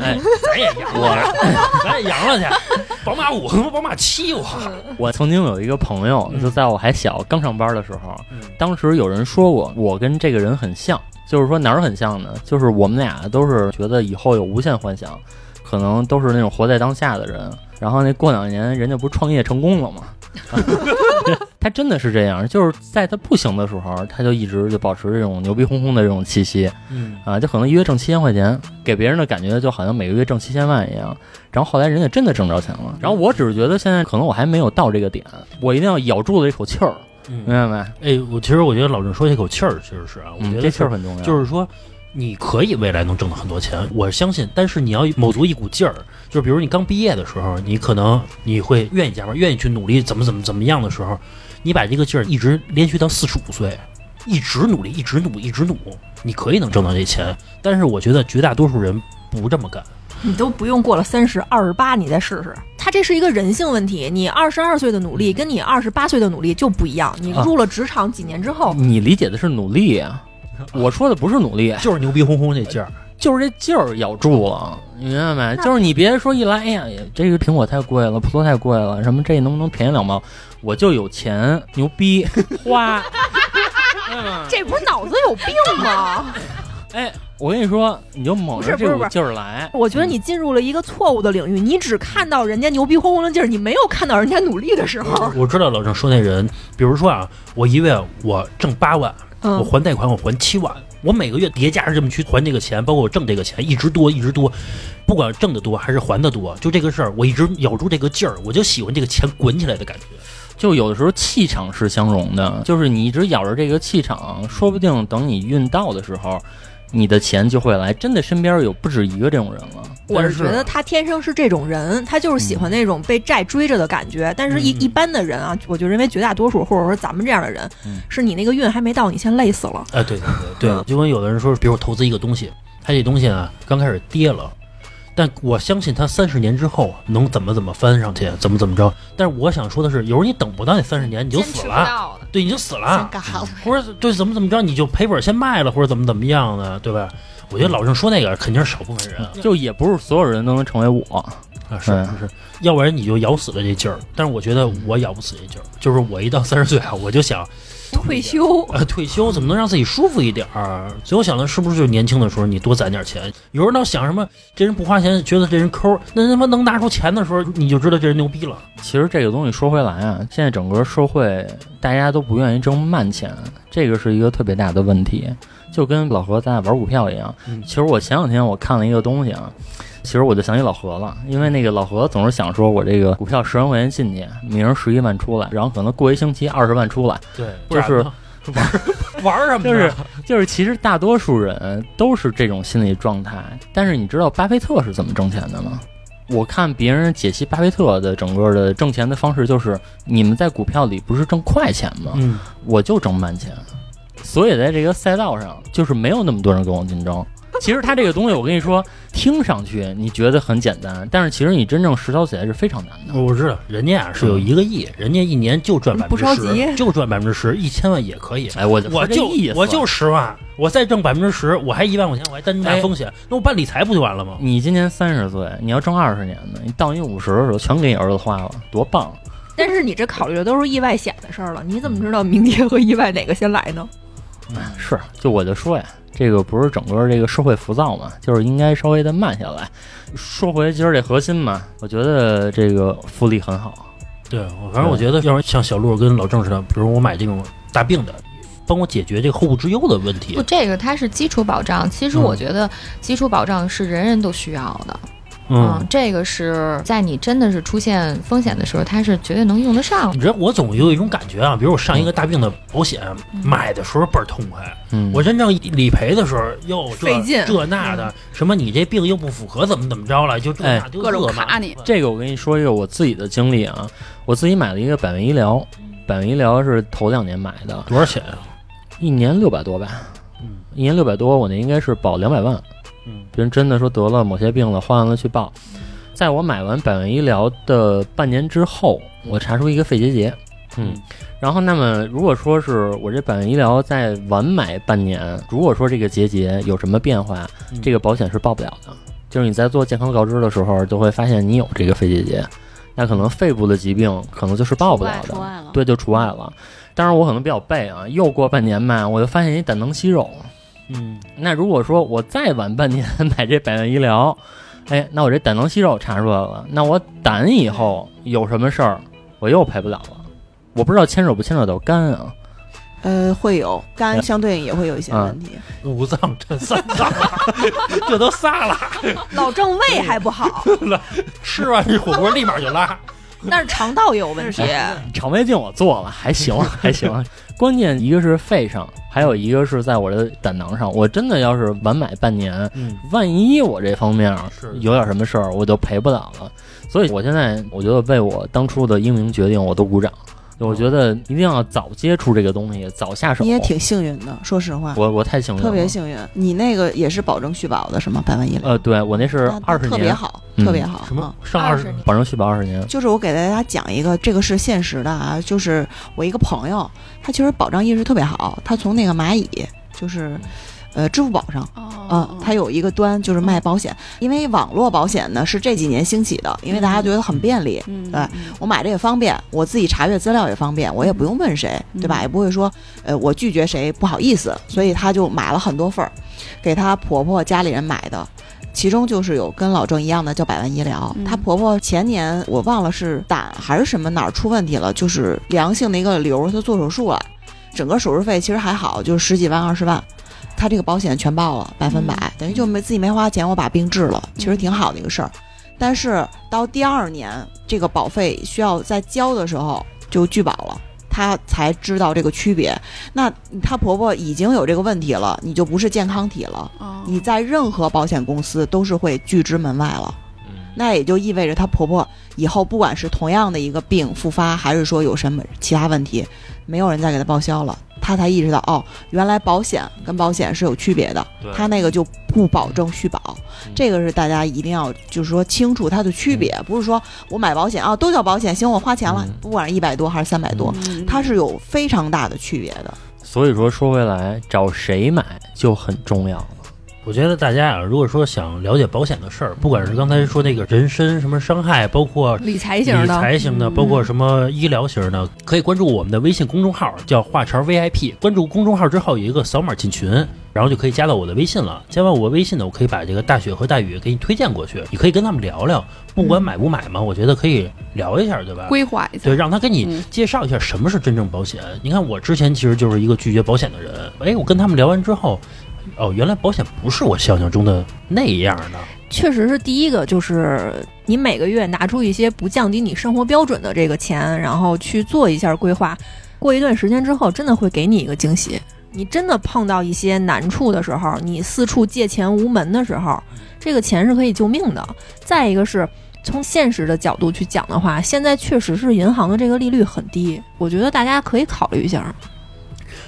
哎，咱也养了，咱也养了去，宝马五和宝马七，我 我曾经有一个朋友，嗯就在我还小刚上班的时候，嗯当时有人说过我跟这个人很像，就是说哪儿很像呢？就是我们俩都是觉得以后有无限幻想，可能都是那种活在当下的人。然后那过两年人家不是创业成功了吗？他真的是这样，就是在他不行的时候，他就一直就保持这种牛逼哄哄的这种气息嗯啊，就可能一月挣七千块钱，给别人的感觉就好像每个月挣七千万一样。然后后来人家真的挣着钱了，然后我只是觉得现在可能我还没有到这个点，我一定要咬住了一口气儿，明嗯，白没？哎，我其实我觉得老郑说这口气儿，其实是啊，我觉嗯，得这气儿很重要。就是说，你可以未来能挣到很多钱，我相信。但是你要卯足一股劲儿，就比如你刚毕业的时候，你可能你会愿意加班，愿意去努力，怎么怎么怎么样的时候，你把这个劲儿一直连续到四十五岁，一直努力，一直努，一直努，你可以能挣到这钱。但是我觉得绝大多数人不这么干。你都不用过了三十、二十八，你再试试。他这是一个人性问题。你二十二岁的努力跟你二十八岁的努力就不一样。你啊入了职场几年之后，你理解的是努力啊，我说的不是努力。就是牛逼哄哄那劲儿。就是这劲儿咬住了，你明白没？就是你别说一来，哎呀，这个苹果太贵了，葡萄太贵了，什么这能不能便宜两毛？我就有钱，牛逼，花。嗯 这不是脑子有病吗？哎，我跟你说，你就猛着这股劲儿来。我觉得你进入了一个错误的领域，你只看到人家牛逼轰轰的劲儿，你没有看到人家努力的时候。我我知道老郑说那人，比如说啊，我一月我挣八万，我嗯，还贷款我还七万，我每个月叠加着这么去还这个钱，包括我挣这个钱，一直多一直多，不管挣得多还是还的多，就这个事儿，我一直咬住这个劲儿，我就喜欢这个钱滚起来的感觉。就有的时候气场是相融的，就是你一直咬着这个气场，说不定等你运到的时候，你的钱就会来。真的身边有不止一个这种人了。我是觉得他天生是这种人，他就是喜欢那种被债追着的感觉。但是一，嗯一般的人啊，我就认为绝大多数，或者说咱们这样的人，嗯是你那个运还没到，你先累死了。哎，对对对嗯对，就跟有的人说，比如我投资一个东西，他这东西啊刚开始跌了，但我相信他三十年之后能怎么怎么翻上去，怎么怎么着。但是我想说的是，有时候你等不到那三十年，你就死了。对，你就死了，干了。或者对怎么怎么着，你就赔本先卖了，或者怎么怎么样的，对吧？我觉得老郑说那个肯定是少部分人啊，就也不是所有人都能成为我。啊是是，要不然你就咬死了这劲儿。但是我觉得我咬不死这劲儿，就是我一到三十岁啊，我就想退休，呃，退休怎么能让自己舒服一点儿？所以我想的是不是就是年轻的时候你多攒点钱？有人老想什么这人不花钱，觉得这人抠，那他妈能拿出钱的时候，你就知道这人牛逼了。其实这个东西说回来啊，现在整个社会大家都不愿意挣慢钱，这个是一个特别大的问题。就跟老何咱俩玩股票一样，嗯其实我前两天我看了一个东西啊，其实我就想起老何了，因为那个老何总是想说我这个股票十万块钱进去，明儿十一万出来，然后可能过一星期二十万出来，对，就是玩 玩什么呢？就是就是其实大多数人都是这种心理状态。但是你知道巴菲特是怎么挣钱的吗？我看别人解析巴菲特的整个的挣钱的方式，就是你们在股票里不是挣快钱吗？嗯，我就挣慢钱，所以在这个赛道上，就是没有那么多人跟我竞争。其实他这个东西，我跟你说，听上去你觉得很简单，但是其实你真正实操起来是非常难的。我知道人家啊是有一个亿，人家一年就赚百不分之着急十，就赚百分之十，一千万也可以。哎，我就我就我就十万，我再挣百分之十，我还一万块钱，我还担大哎风险，那我办理财不就完了吗？你今年三十岁，你要挣二十年呢，你到你五十的时候，全给你儿子花了，多棒！但是你这考虑的都是意外险的事儿了，你怎么知道明天和意外哪个先来呢？是，就我就说呀，这个不是整个这个社会浮躁嘛，就是应该稍微的慢下来。说回今儿这核心嘛，我觉得这个福利很好。对，我反正我觉得，要是像小鹿跟老郑似的，比如我买这种大病的，帮我解决这个后顾之忧的问题不，。这个它是基础保障。其实嗯我觉得基础保障是人人都需要的。嗯，这个是在你真的是出现风险的时候，它是绝对能用得上。你。知道，我总有一种感觉啊，比如我上一个大病的保险，买的时候倍儿痛快，嗯，我真正理赔的时候又这费劲。这那的，什么你这病又不符合，怎么怎么着了，就这哎那就各种卡你。这个我跟你说一个我自己的经历啊，我自己买了一个百万医疗，百万医疗是头两年买的，多少钱啊？一年六百多吧，嗯。一年六百多，我那应该是保两百万。嗯别人真的说得了某些病了，花完了去报。在我买完百万医疗的半年之后，我查出一个肺结节。嗯，然后那么如果说是我这百万医疗在晚买半年，如果说这个结节有什么变化，嗯这个保险是报不了的。就是你在做健康告知的时候，就会发现你有这个肺结节，那可能肺部的疾病可能就是报不了的除。外了。对，就除外了。当然我可能比较背啊，又过半年吧，我就发现一胆囊息肉。嗯那如果说我再晚半年买这百万医疗，哎，那我这胆囊息肉查出来了，那我胆以后有什么事儿，我又赔不了了。我不知道牵扯不牵扯到肝啊？呃，会有肝相对应也会有一些问题。五脏这三脏，这都仨了，老郑胃还不好，吃完这火锅立马就拉。但是肠道也有问题。肠胃镜我做了，还行，还行。关键一个是肺上，还有一个是在我的胆囊上。我真的要是晚买半年，嗯，万一我这方面是有点什么事儿，我就赔不了了。所以我现在我觉得为我当初的英明决定，我都鼓掌。我觉得一定要早接触这个东西，早下手。你也挺幸运的，说实话，我我太幸运了，特别幸运。你那个也是保证续保的是吗？百万医疗，呃，对我那是二十年，特别好，嗯特别好。什么啊上二十20年保证续保二十年。就是我给大家讲一个，这个是现实的啊，就是我一个朋友，他其实保障意识特别好，他从那个蚂蚁，就是，呃支付宝上。哦啊，它有一个端就是卖保险，因为网络保险呢是这几年兴起的，因为大家觉得很便利，嗯对我买这也方便，我自己查阅资料也方便，我也不用问谁，对吧？嗯也不会说，呃，我拒绝谁不好意思，所以她就买了很多份儿，给她婆婆家里人买的。其中就是有跟老郑一样的叫百万医疗，嗯她婆婆前年我忘了是胆还是什么哪儿出问题了，就是良性的一个瘤，她做手术了，整个手术费其实还好，就是十几万二十万，她这个保险全报了，百分百，等于就没自己没花钱，我把病治了，其实挺好的一个事儿。但是到第二年，这个保费需要再交的时候就拒保了，她才知道这个区别。那她婆婆已经有这个问题了，你就不是健康体了，哦你在任何保险公司都是会拒之门外了。嗯那也就意味着她婆婆以后不管是同样的一个病复发，还是说有什么其他问题，没有人再给她报销了，她才意识到哦，原来保险跟保险是有区别的他，那个就不保证续保，嗯。这个是大家一定要就是说清楚它的区别，不是说我买保险啊都叫保险，行我花钱了嗯，不管是一百多还是三百多，嗯。它是有非常大的区别的。所以说说回来，找谁买就很重要。了。我觉得大家啊，如果说想了解保险的事儿，不管是刚才说那个人身什么伤害，包括理财型的，财型的，嗯包括什么医疗型的，可以关注我们的微信公众号，叫话茬 VIP。关注公众号之后有一个扫码进群，然后就可以加到我的微信了。加完我微信呢，我可以把这个大雪和大雨给你推荐过去，你可以跟他们聊聊，不管买不买嘛，我觉得可以聊一下，对吧？规划一下对，，让他给你嗯介绍一下什么是真正保险。你看，我之前其实就是一个拒绝保险的人。哎，我跟他们聊完之后，哦，原来保险不是我想象中的那样的。确实是第一个，就是你每个月拿出一些不降低你生活标准的这个钱，然后去做一下规划。过一段时间之后，真的会给你一个惊喜。你真的碰到一些难处的时候，你四处借钱无门的时候，这个钱是可以救命的。再一个是从现实的角度去讲的话，现在确实是银行的这个利率很低，我觉得大家可以考虑一下。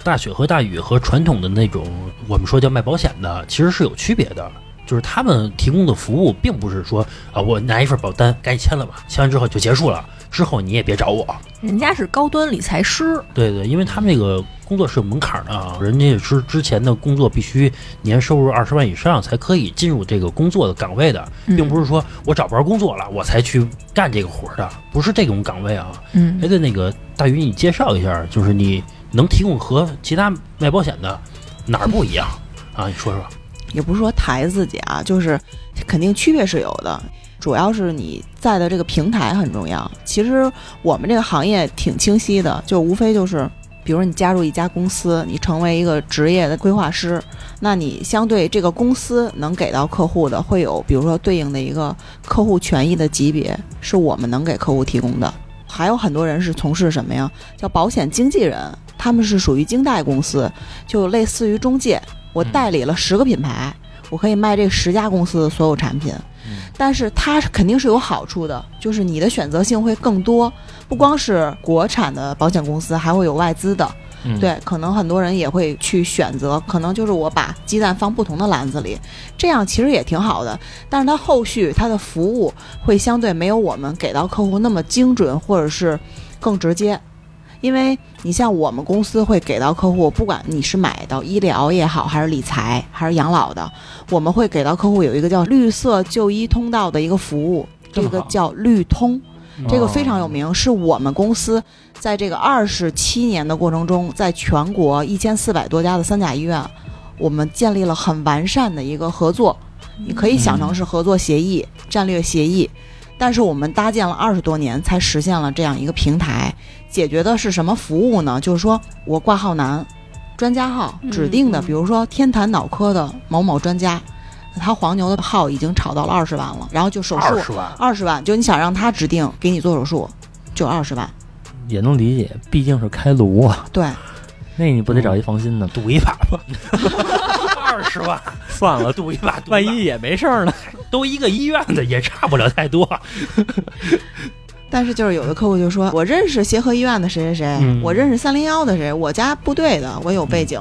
大雪和大雨和传统的那种我们说叫卖保险的，其实是有区别的。就是他们提供的服务，并不是说啊，我拿一份保单，赶紧签了吧，签完之后就结束了，之后你也别找我。人家是高端理财师，对对，因为他们这个工作是有门槛的啊，人家也是之前的工作必须年收入二十万以上才可以进入这个工作的岗位的，并不是说我找不着工作了我才去干这个活儿的，不是这种岗位啊。嗯哎，对，那个大鱼，你介绍一下，就是你能提供和其他卖保险的哪儿不一样啊？你说说。也不是说抬自己啊，就是肯定区别是有的，主要是你在的这个平台很重要。其实我们这个行业挺清晰的，就无非就是，比如你加入一家公司，你成为一个职业的规划师，那你相对这个公司能给到客户的会有，比如说对应的一个客户权益的级别，是我们能给客户提供的。还有很多人是从事什么呀？叫保险经纪人，他们是属于经代公司，就类似于中介。我代理了十个品牌，我可以卖这十家公司的所有产品，但是它肯定是有好处的，就是你的选择性会更多，不光是国产的保险公司，还会有外资的。嗯，对，可能很多人也会去选择，可能就是我把鸡蛋放不同的篮子里，这样其实也挺好的。但是它后续它的服务会相对没有我们给到客户那么精准，或者是更直接。因为你像我们公司会给到客户，不管你是买到医疗也好，还是理财，还是养老的，我们会给到客户有一个叫绿色就医通道的一个服务，这个叫绿通。这个非常有哦名，是我们公司在这个二十七年的过程中，在全国一千四百多家的三甲医院，我们建立了很完善的一个合作。你可以想成是合作协议、战略协议，但是我们搭建了二十多年，才实现了这样一个平台。解决的是什么服务呢？就是说我挂号难，专家号指定的，比如说天坛脑科的某某专家，他黄牛的号已经炒到了二十万了，然后就手术二十万，二十万，就你想让他指定给你做手术，就二十万。也能理解，毕竟是开颅啊，对，那你不得找一放心的？赌一把吧，二十万，算了，赌一把，万一也没事儿呢。都一个医院的，也差不了太多。但是就是有的客户就说，我认识协和医院的谁谁谁，嗯我认识三零幺的谁，我家部队的，我有背景，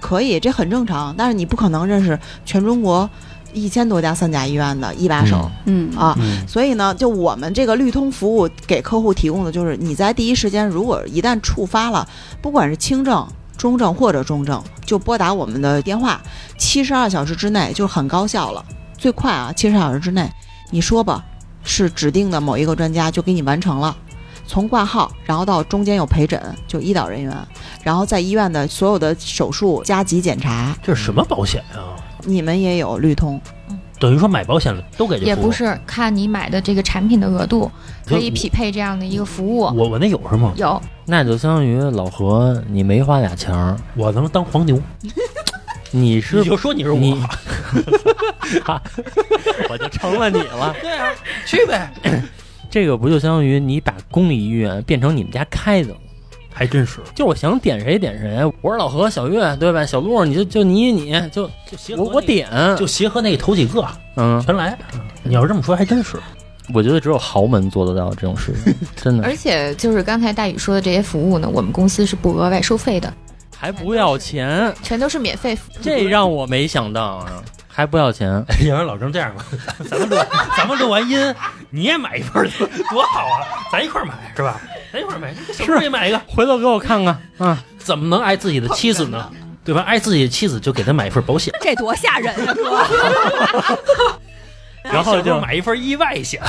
可以，这很正常。但是你不可能认识全中国一千多家三甲医院的一把手、嗯啊。嗯，所以呢，就我们这个绿通服务给客户提供的就是，你在第一时间，如果一旦触发了，不管是轻症、中症或者重症，就拨打我们的电话，七十二小时之内就很高效了，最快啊，七十二小时之内，你说吧，是指定的某一个专家就给你完成了。从挂号，然后到中间有陪诊，就医导人员，然后在医院的所有的手术、加急检查，这是什么保险啊？你们也有绿通，等于说买保险了都给这服务也不是看你买的这个产品的额度，可以匹配这样的一个服务。我我那有是吗？有，那就相当于老何，你没花俩钱儿，我能当黄牛？你是你就说你是我，你我就成了你了。对啊，去呗，这个不就相当于你把公立医院变成你们家开的了？还真是。就我想点谁点谁，我是老何、小月，对吧？小鹿，你就就你你就就协和我我点，就协和那头几个嗯，全来。你要是这么说，还真是。我觉得只有豪门做得到这种事情，真的而且就是刚才大宇说的这些服务呢，我们公司是不额外收费的，还不要钱，全都是免费服务。这让我没想到啊，还不要钱。要不然老郑这样吧，咱们录咱们录完音，你也买一份儿，多好啊！咱一块儿买是吧？咱一会儿买，小妹也买一个。回头给我看看啊，怎么能爱自己的妻子呢？对吧？爱自己的妻子就给他买一份保险，这多吓人啊，哥！然后就买一份意外险。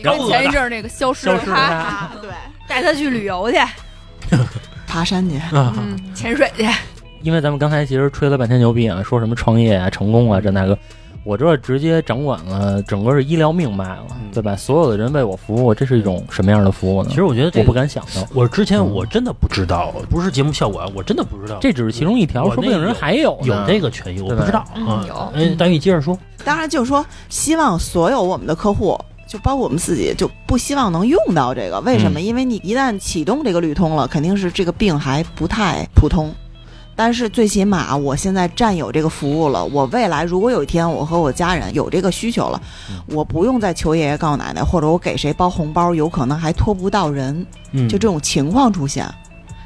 然后前一阵儿那个消失了他，对，带他去旅游去，爬山去，啊，嗯，潜水去。因为咱们刚才其实吹了半天牛逼啊，说什么创业啊、成功啊这那个，我这直接掌管了整个是医疗命脉了，嗯对吧？所有的人为我服务，这是一种什么样的服务呢？其实我觉得这我不，敢想到，我之前嗯我真的不知道，不是节目效果啊，我真的不知道这只是其中一条，说不定人还有呢有这个权益，我不知道嗯啊。有哎，大玉接着说，当然就是说，希望所有我们的客户。就包括我们自己，就不希望能用到这个。为什么？嗯因为你一旦启动这个绿通了，肯定是这个病还不太普通。但是最起码我现在占有这个服务了，我未来如果有一天我和我家人有这个需求了，嗯我不用再求爷爷告奶奶，或者我给谁包红包，有可能还托不到人。嗯，就这种情况出现，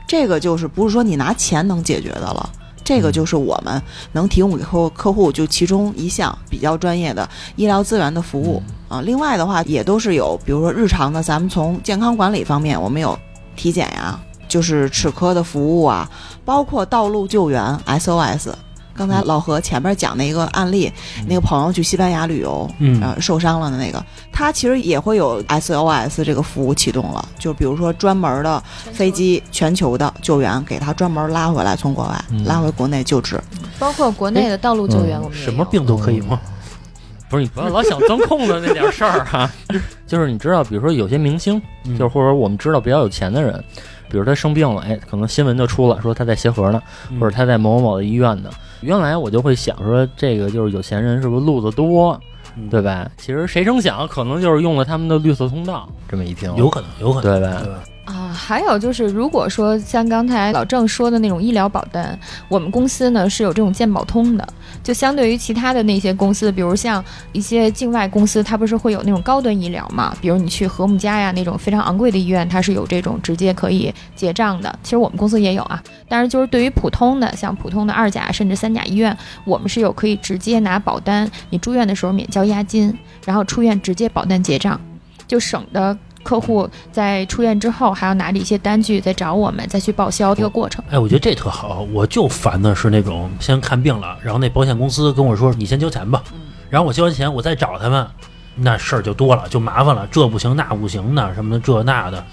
这个就是不是说你拿钱能解决的了。这个就是我们能提供给客客户就其中一项比较专业的医疗资源的服务啊。另外的话，也都是有，比如说日常的，咱们从健康管理方面，我们有体检呀，就是齿科的服务啊，包括道路救援 SOS。刚才老何前面讲那个案例，那个朋友去西班牙旅游，嗯。呃，受伤了的那个，他其实也会有 SOS 这个服务启动了，就比如说专门的飞机全球的救援，给他专门拉回来，从国外、嗯。拉回国内救治。包括国内的道路救援，嗯我们什么病都可以吗？不是你不要老想钻空子那点事儿哈，就是你知道，比如说有些明星，嗯。就是或者我们知道比较有钱的人，比如他生病了，哎，可能新闻就出了，说他在协和呢，嗯或者他在某某某的医院呢。原来我就会想说，这个就是有钱人是不是路子多，嗯对吧？其实谁成想，可能就是用了他们的绿色通道。这么一听，有可能，有可能，对吧对吧？啊，还有就是，如果说像刚才老郑说的那种医疗保单，我们公司呢是有这种健保通的，就相对于其他的那些公司，比如像一些境外公司，它不是会有那种高端医疗嘛？比如你去和睦家呀那种非常昂贵的医院，它是有这种直接可以结账的。其实我们公司也有啊，但是就是对于普通的，像普通的二甲甚至三甲医院，我们是有可以直接拿保单，你住院的时候免交押金，然后出院直接保单结账，就省得。客户在出院之后还要拿着一些单据再找我们再去报销这个过程。哎，我觉得这特好，我就烦的是那种先看病了，然后那保险公司跟我说你先交钱吧，然后我交完钱我再找他们，那事儿就多了，就麻烦了，这不行那不行的什么的这那的，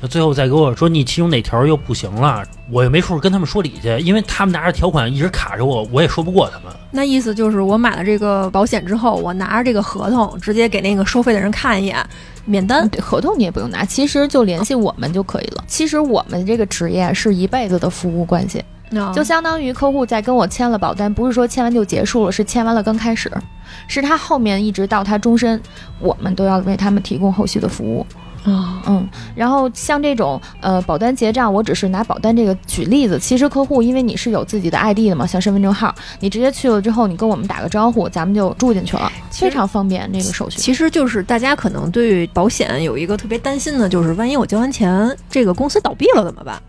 那最后再给我说你其中哪条又不行了，我也没处跟他们说理去，因为他们拿着条款一直卡着我，我也说不过他们。那意思就是，我买了这个保险之后，我拿着这个合同，直接给那个收费的人看一眼，免单。对，合同你也不用拿，其实就联系我们就可以了。其实我们这个职业是一辈子的服务关系，啊就相当于客户在跟我签了保单，不是说签完就结束了，是签完了刚开始，是他后面一直到他终身，我们都要为他们提供后续的服务。啊，嗯，然后像这种呃保单结账，我只是拿保单这个举例子。其实客户因为你是有自己的 ID 的嘛，像身份证号，你直接去了之后，你跟我们打个招呼，咱们就住进去了，非常方便这个手续。其实就是大家可能对保险有一个特别担心的，就是万一我交完钱，这个公司倒闭了怎么办？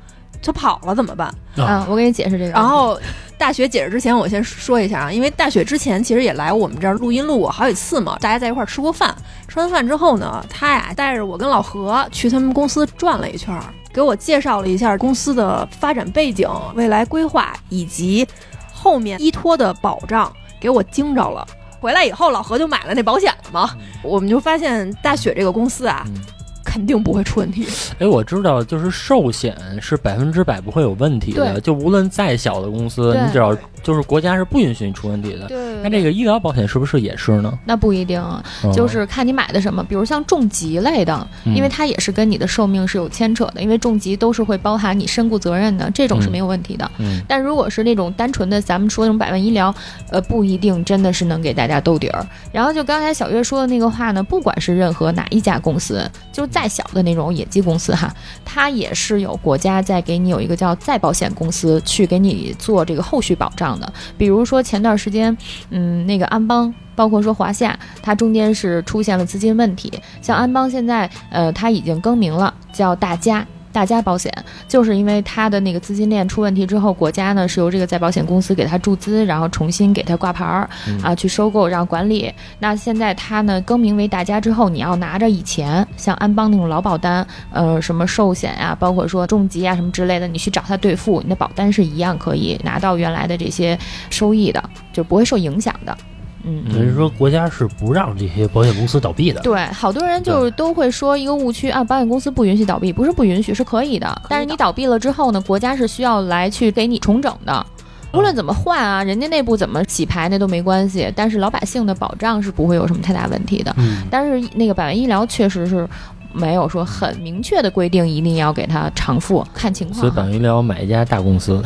他跑了怎么办？啊，我给你解释这个。然后大雪解释之前，我先说一下啊，因为大雪之前其实也来我们这儿录音录过好几次嘛，大家在一块儿吃过饭。吃完饭之后呢，他呀带着我跟老何去他们公司转了一圈儿，给我介绍了一下公司的发展背景、未来规划以及后面依托的保障，给我惊着了。回来以后，老何就买了那保险了嘛。我们就发现大雪这个公司啊，嗯肯定不会出问题。哎，我知道，就是寿险是百分之百不会有问题的，就无论再小的公司，你只要就是国家是不允许你出问题的。对那这个医疗保险是不是也是呢？那不一定，嗯就是看你买的什么，比如像重疾类的，因为嗯它也是跟你的寿命是有牵扯的，因为重疾都是会包含你身故责任的，这种是没有问题的。嗯但如果是那种单纯的咱们说那种百万医疗，呃，不一定真的是能给大家兜底儿。然后就刚才小月说的那个话呢，不管是任何哪一家公司，就是再小的那种野鸡公司哈，它也是有国家在给你有一个叫再保险公司去给你做这个后续保障的。比如说前段时间，嗯，那个安邦。包括说华夏，它中间是出现了资金问题。像安邦现在，呃，它已经更名了，叫大家。大家保险就是因为它的那个资金链出问题之后，国家呢是由这个再保险公司给它注资，然后重新给它挂牌儿、嗯啊，去收购，然后管理。那现在它呢更名为大家之后，你要拿着以前像安邦那种老保单，呃，什么寿险呀、包括说重疾啊什么之类的，你去找它兑付，你的保单是一样可以拿到原来的这些收益的，就不会受影响的。嗯嗯等于说国家是不让这些保险公司倒闭的。对，好多人就是都会说一个误区啊，保险公司不允许倒闭，不是不允许，是可以的。但是你倒闭了之后呢，国家是需要来去给你重整的。无论怎么换啊，人家内部怎么洗牌那都没关系，但是老百姓的保障是不会有什么太大问题的。嗯，但是那个百万医疗确实是没有说很明确的规定一定要给他偿付，看情况。所以百万医疗买一家大公司。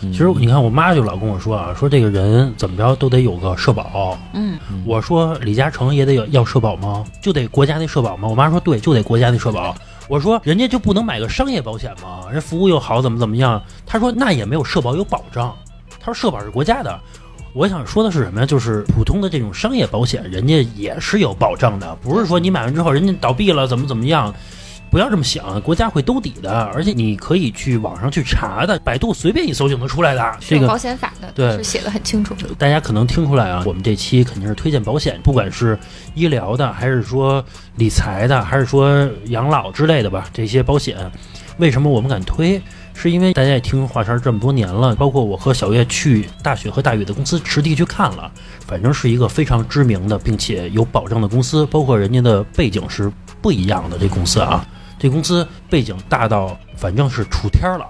其其实你看，我妈就老跟我说啊，说这个人怎么着都得有个社保。嗯，我说李嘉诚也得有要社保吗？就得国家那社保吗？我妈说对，就得国家那社保。我说人家就不能买个商业保险吗？人服务又好，怎么怎么样？她说那也没有社保有保障。她说社保是国家的。我想说的是什么呀？就是普通的这种商业保险，人家也是有保障的，不是说你买完之后人家倒闭了怎么怎么样。不要这么想，国家会兜底的，而且你可以去网上去查的，百度随便一搜就能出来的。这个保险法的，对是写的很清楚。大家可能听出来啊，我们这期肯定是推荐保险，不管是医疗的，还是说理财的，还是说养老之类的吧，这些保险，为什么我们敢推？是因为大家也听华山这么多年了，包括我和小月去大雪和大宇的公司实地去看了，反正是一个非常知名的，并且有保障的公司，包括人家的背景是不一样的。这公司啊，这公司背景大到反正是楚天儿了，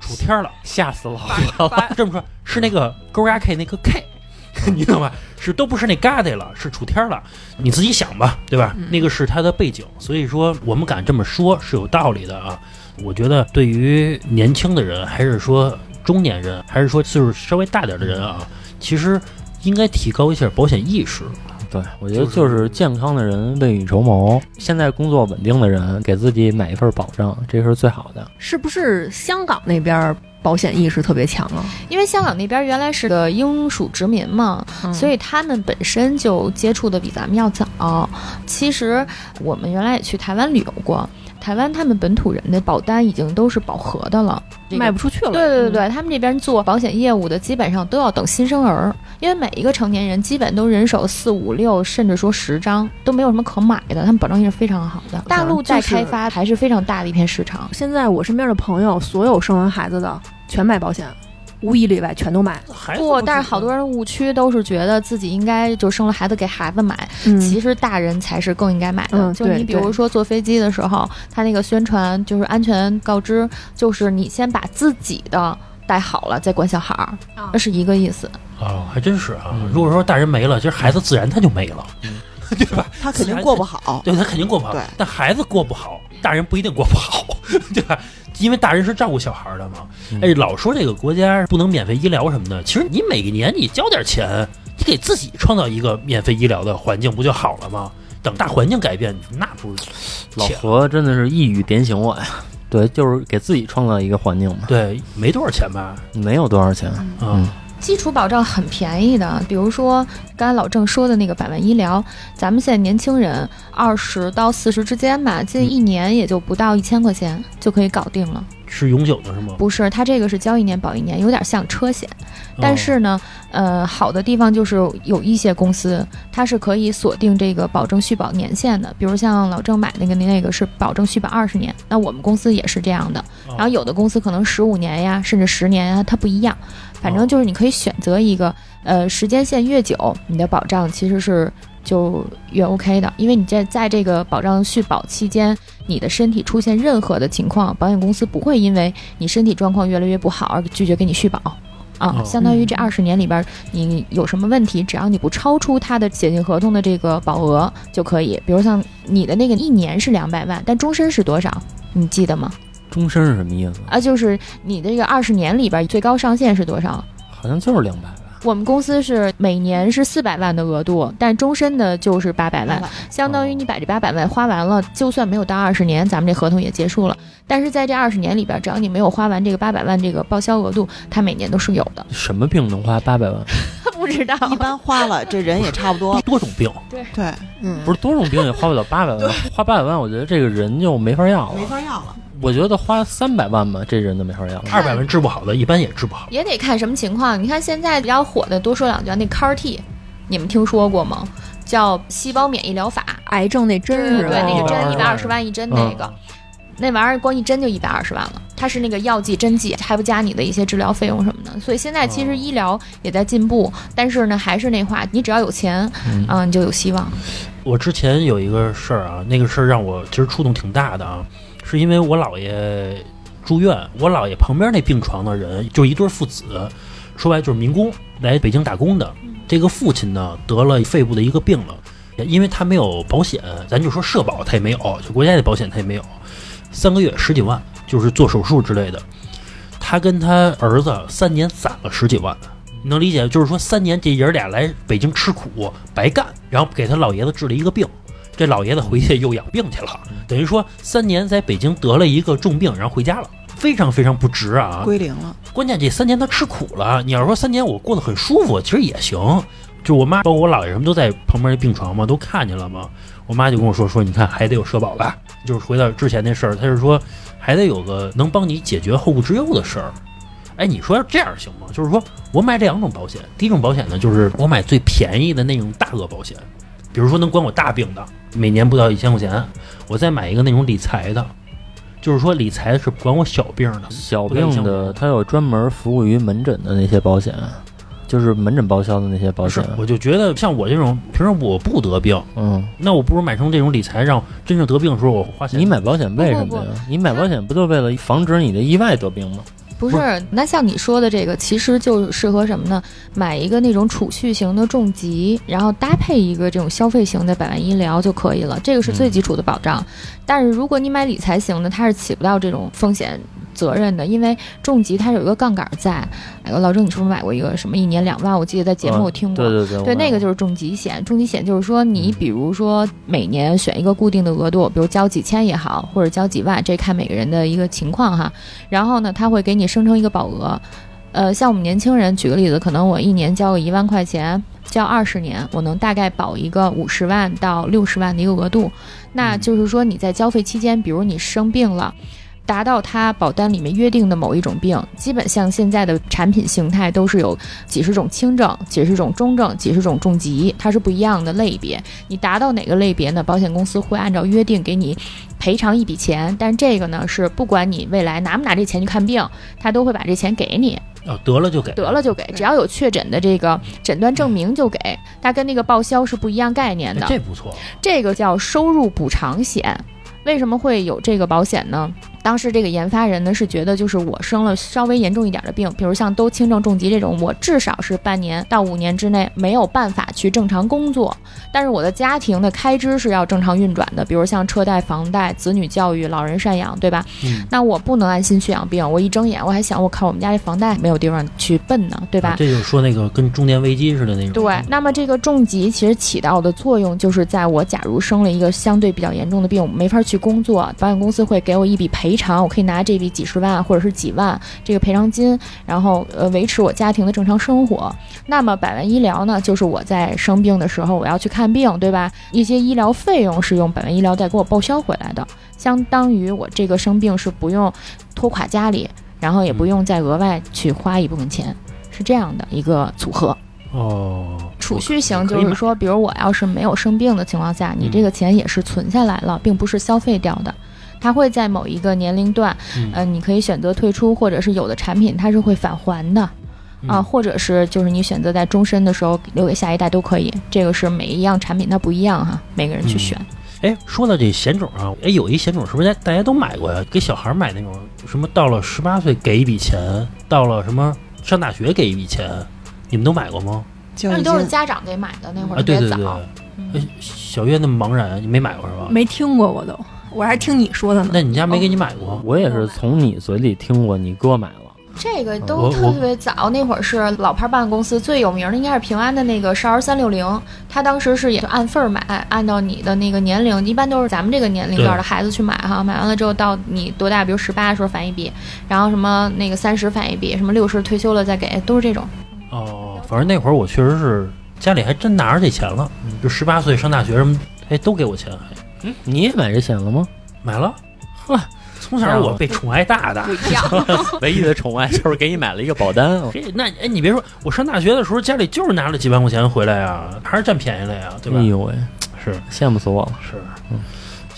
楚天儿了。吓死老了。这么说，是那个勾压 K 那个 K，你知道吧？是都不是那疙瘩了，是楚天了。你自己想吧，对吧？那个是他的背景，所以说我们敢这么说是有道理的啊。我觉得对于年轻的人，还是说中年人，还是说岁数稍微大点的人啊，其实应该提高一下保险意识。对，我觉得就是健康的人未雨绸缪，现在工作稳定的人给自己买一份保障，这是最好的。是不是香港那边保险意识特别强啊？因为香港那边原来是个英属殖民嘛，嗯所以他们本身就接触的比咱们要早。其实我们原来也去台湾旅游过，台湾他们本土人的保单已经都是饱和的了，这个卖不出去了。对对对嗯，对，他们这边做保险业务的基本上都要等新生儿，因为每一个成年人基本都人手四五六，甚至说十张都没有什么可买的，他们保障性是非常好的。大陆在开发还是非常大的一片市场。现在我身边的朋友，所有生完孩子的全买保险，无一例外全都买。不，但是好多人误区都是觉得自己应该就生了孩子给孩子买，其实大人才是更应该买的。就你比如说坐飞机的时候，他那个宣传就是安全告知，就是你先把自己的带好了再管小孩儿，那是一个意思。啊，还真是啊。如果说大人没了，其实孩子自然他就没了，对吧？他肯定过不好。对他肯定过不好，但孩子过不好，大人不一定过不好，对吧？因为大人是照顾小孩的嘛。嗯哎，老说这个国家不能免费医疗什么的，其实你每年你交点钱，你给自己创造一个免费医疗的环境不就好了吗？等大环境改变，那不是老何真的是一语点醒我呀。对，就是给自己创造一个环境嘛，对，没多少钱吧？没有多少钱。嗯，基础保障很便宜的，比如说刚才老郑说的那个百万医疗，咱们现在年轻人二十到四十之间吧，近一年也就不到一千块钱就可以搞定了。是永久的是吗？不是，它这个是交一年保一年，有点像车险。哦但是呢，呃，好的地方就是有一些公司它是可以锁定这个保证续保年限的，比如像老郑买那个那个是保证续保二十年，那我们公司也是这样的。哦，然后有的公司可能十五年呀，甚至十年呀，它不一样。反正就是你可以选择一个，呃，时间线越久，你的保障其实是就越 OK 的，因为你在在这个保障续保期间，你的身体出现任何的情况，保险公司不会因为你身体状况越来越不好而拒绝给你续保。啊哦，相当于这二十年里边，你有什么问题，只要你不超出它的写进合同的这个保额就可以。比如像你的那个一年是两百万，但终身是多少？你记得吗？终身是什么意思？啊，就是你的这个二十年里边最高上限是多少？好像就是两百万。我们公司是每年是四百万的额度，但终身的就是八百万，相当于你把这八百万花完了，就算没有到二十年，咱们这合同也结束了。但是在这二十年里边，只要你没有花完这个八百万这个报销额度，它每年都是有的。什么病能花八百万？不知道，一般花了这人也差不多。多种病，对对，嗯，不是多种病也花不了八百万，花八百万，我觉得这个人就没法要了。没法要了。我觉得花三百万吧，这人都没法要了。二百万治不好的，一般也治不好。也得看什么情况。你看现在比较火的，多说两句啊，那 CAR T，你们听说过吗？叫细胞免疫疗法，癌症那针是吧？对，那个针一百二十万一针那个。那玩意儿光一针就一百二十万了，它是那个药剂、针剂，还不加你的一些治疗费用什么的。所以现在其实医疗也在进步，但是呢，还是那话，你只要有钱，嗯啊，你就有希望。我之前有一个事儿啊，那个事儿让我其实触动挺大的啊，是因为我姥爷住院，我姥爷旁边那病床的人就一对父子，说白就是民工来北京打工的。这个父亲呢得了肺部的一个病了，因为他没有保险，咱就说社保他也没有，就国家的保险他也没有，三个月十几万，就是做手术之类的。他跟他儿子三年攒了十几万，你能理解？就是说三年这爷俩来北京吃苦白干，然后给他老爷子治了一个病，这老爷子回去又养病去了，等于说三年在北京得了一个重病，然后回家了，非常非常不值啊！归零了，关键这三年他吃苦了。你要说三年我过得很舒服，其实也行。就我妈包括我姥爷什么都在旁边那病床嘛，都看见了嘛。我妈就跟我说说，你看还得有社保吧，就是回到之前那事儿，她是说还得有个能帮你解决后顾之忧的事儿。哎，你说要这样行吗？就是说我买这两种保险，第一种保险呢，就是我买最便宜的那种大额保险，比如说能管我大病的，每年不到一千块钱，我再买一个那种理财的，就是说理财是管我小病的。小病的，它有专门服务于门诊的那些保险，就是门诊报销的那些保不是险。，我就觉得像我这种平时我不得病，嗯，那我不如买成这种理财，让真正得病的时候我花钱。你买保险为什么呀？你买保险不就为了防止你的意外得病吗？不是，那像你说的这个，其实就适合什么呢？买一个那种储蓄型的重疾，然后搭配一个这种消费型的百万医疗就可以了，这个是最基础的保障。但是如果你买理财型的，它是起不到这种风险责任的，因为重疾它有一个杠杆在。哎呦，老郑，你是不是买过一个什么一年两万？我记得在节目我听过。对对对，对，那个就就是重疾险。重疾险就是说，你比如说每年选一个固定的额度，比如交几千也好，或者交几万，这看每个人的一个情况哈。然后呢，他会给你生成一个保额。呃，像我们年轻人，举个例子，可能我一年交个一万块钱，交二十年，我能大概保一个五十万到六十万的一个额度。那就是说你在交费期间，比如你生病了。达到它保单里面约定的某一种病，基本像现在的产品形态都是有几十种轻症、几十种中症、几十种重疾，它是不一样的类别。你达到哪个类别呢？保险公司会按照约定给你赔偿一笔钱，但这个呢是不管你未来拿不拿这钱去看病，他都会把这钱给你，啊，得了就给。得了就给，只要有确诊的这个诊断证明就给。它跟那个报销是不一样概念哎的。这不错，这个叫收入补偿险。为什么会有这个保险呢？当时这个研发人呢是觉得，就是我生了稍微严重一点的病，比如像都轻症重疾这种，我至少是半年到五年之内没有办法去正常工作，但是我的家庭的开支是要正常运转的，比如像车贷、房贷、子女教育、老人赡养，对吧？嗯，那我不能安心去养病，我一睁眼我还想，我靠，我们家这房贷没有地方去奔呢，对吧？啊这就是说那个跟中年危机似的那种。对，那么这个重疾其实起到的作用，就是在我假如生了一个相对比较严重的病，我没法去工作，保险公司会给我一笔赔偿，我可以拿这笔几十万或者是几万这个赔偿金，然后呃维持我家庭的正常生活。那么百万医疗呢，就是我在生病的时候我要去看病，对吧？一些医疗费用是用百万医疗再给我报销回来的，相当于我这个生病是不用拖垮家里，然后也不用再额外去花一部分钱，是这样的一个组合。哦，储蓄型就是说，比如我要是没有生病的情况下，你这个钱也是存下来了，并不是消费掉的。它会在某一个年龄段，嗯呃，你可以选择退出，或者是有的产品它是会返还的，嗯啊，或者是就是你选择在终身的时候留给下一代都可以。这个是每一样产品它不一样哈，每个人去选。哎，说到这险种啊，哎，有一险种是不是大大家都买过呀？给小孩买那种什么，到了十八岁给一笔钱，到了什么上大学给一笔钱，你们都买过吗？那都是家长给买的，那会儿啊，特别早。对对对。哎，小月那么茫然，你没买过是吧？没听过我都，我还听你说的呢。那你家没给你买过？我也是从你嘴里听过，你哥买了。这个我都特我别早，那会儿是老牌保险公司最有名的，应该是平安的那个少儿三六零，他当时是也是按份儿买，按照你的那个年龄，一般都是咱们这个年龄段的孩子去买哈，买完了之后到你多大，比如十八的时候返一笔，然后什么那个三十返一笔，什么六十退休了再给，都是这种。哦，反正那会儿我确实是家里还真拿着这钱了，就十八岁上大学什么，哎，都给我钱，还你也买这险了吗？买了。呵，从小我被宠爱大的。一样，唯一的宠爱就是给你买了一个保单。嘿，那哎，你别说，我上大学的时候家里就是拿了几万块钱回来呀，还是占便宜了呀，对吧？哎呦喂，是羡慕死我了。是，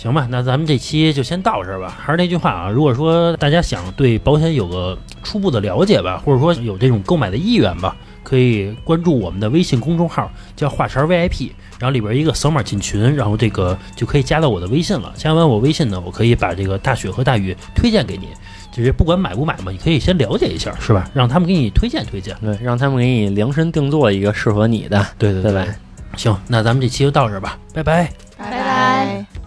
行吧，那咱们这期就先到这儿吧。还是那句话啊，如果说大家想对保险有个初步的了解吧，或者说有这种购买的意愿吧，可以关注我们的微信公众号，叫话茬儿 VIP，然后里边一个扫码进群，然后这个就可以加到我的微信了。加完我微信呢，我可以把这个大雪和大雨推荐给你，就是不管买不买嘛，你可以先了解一下，是吧？让他们给你推荐推荐。对，让他们给你量身定做一个适合你的。对对对吧？行，那咱们这期就到这儿吧，拜拜。拜拜。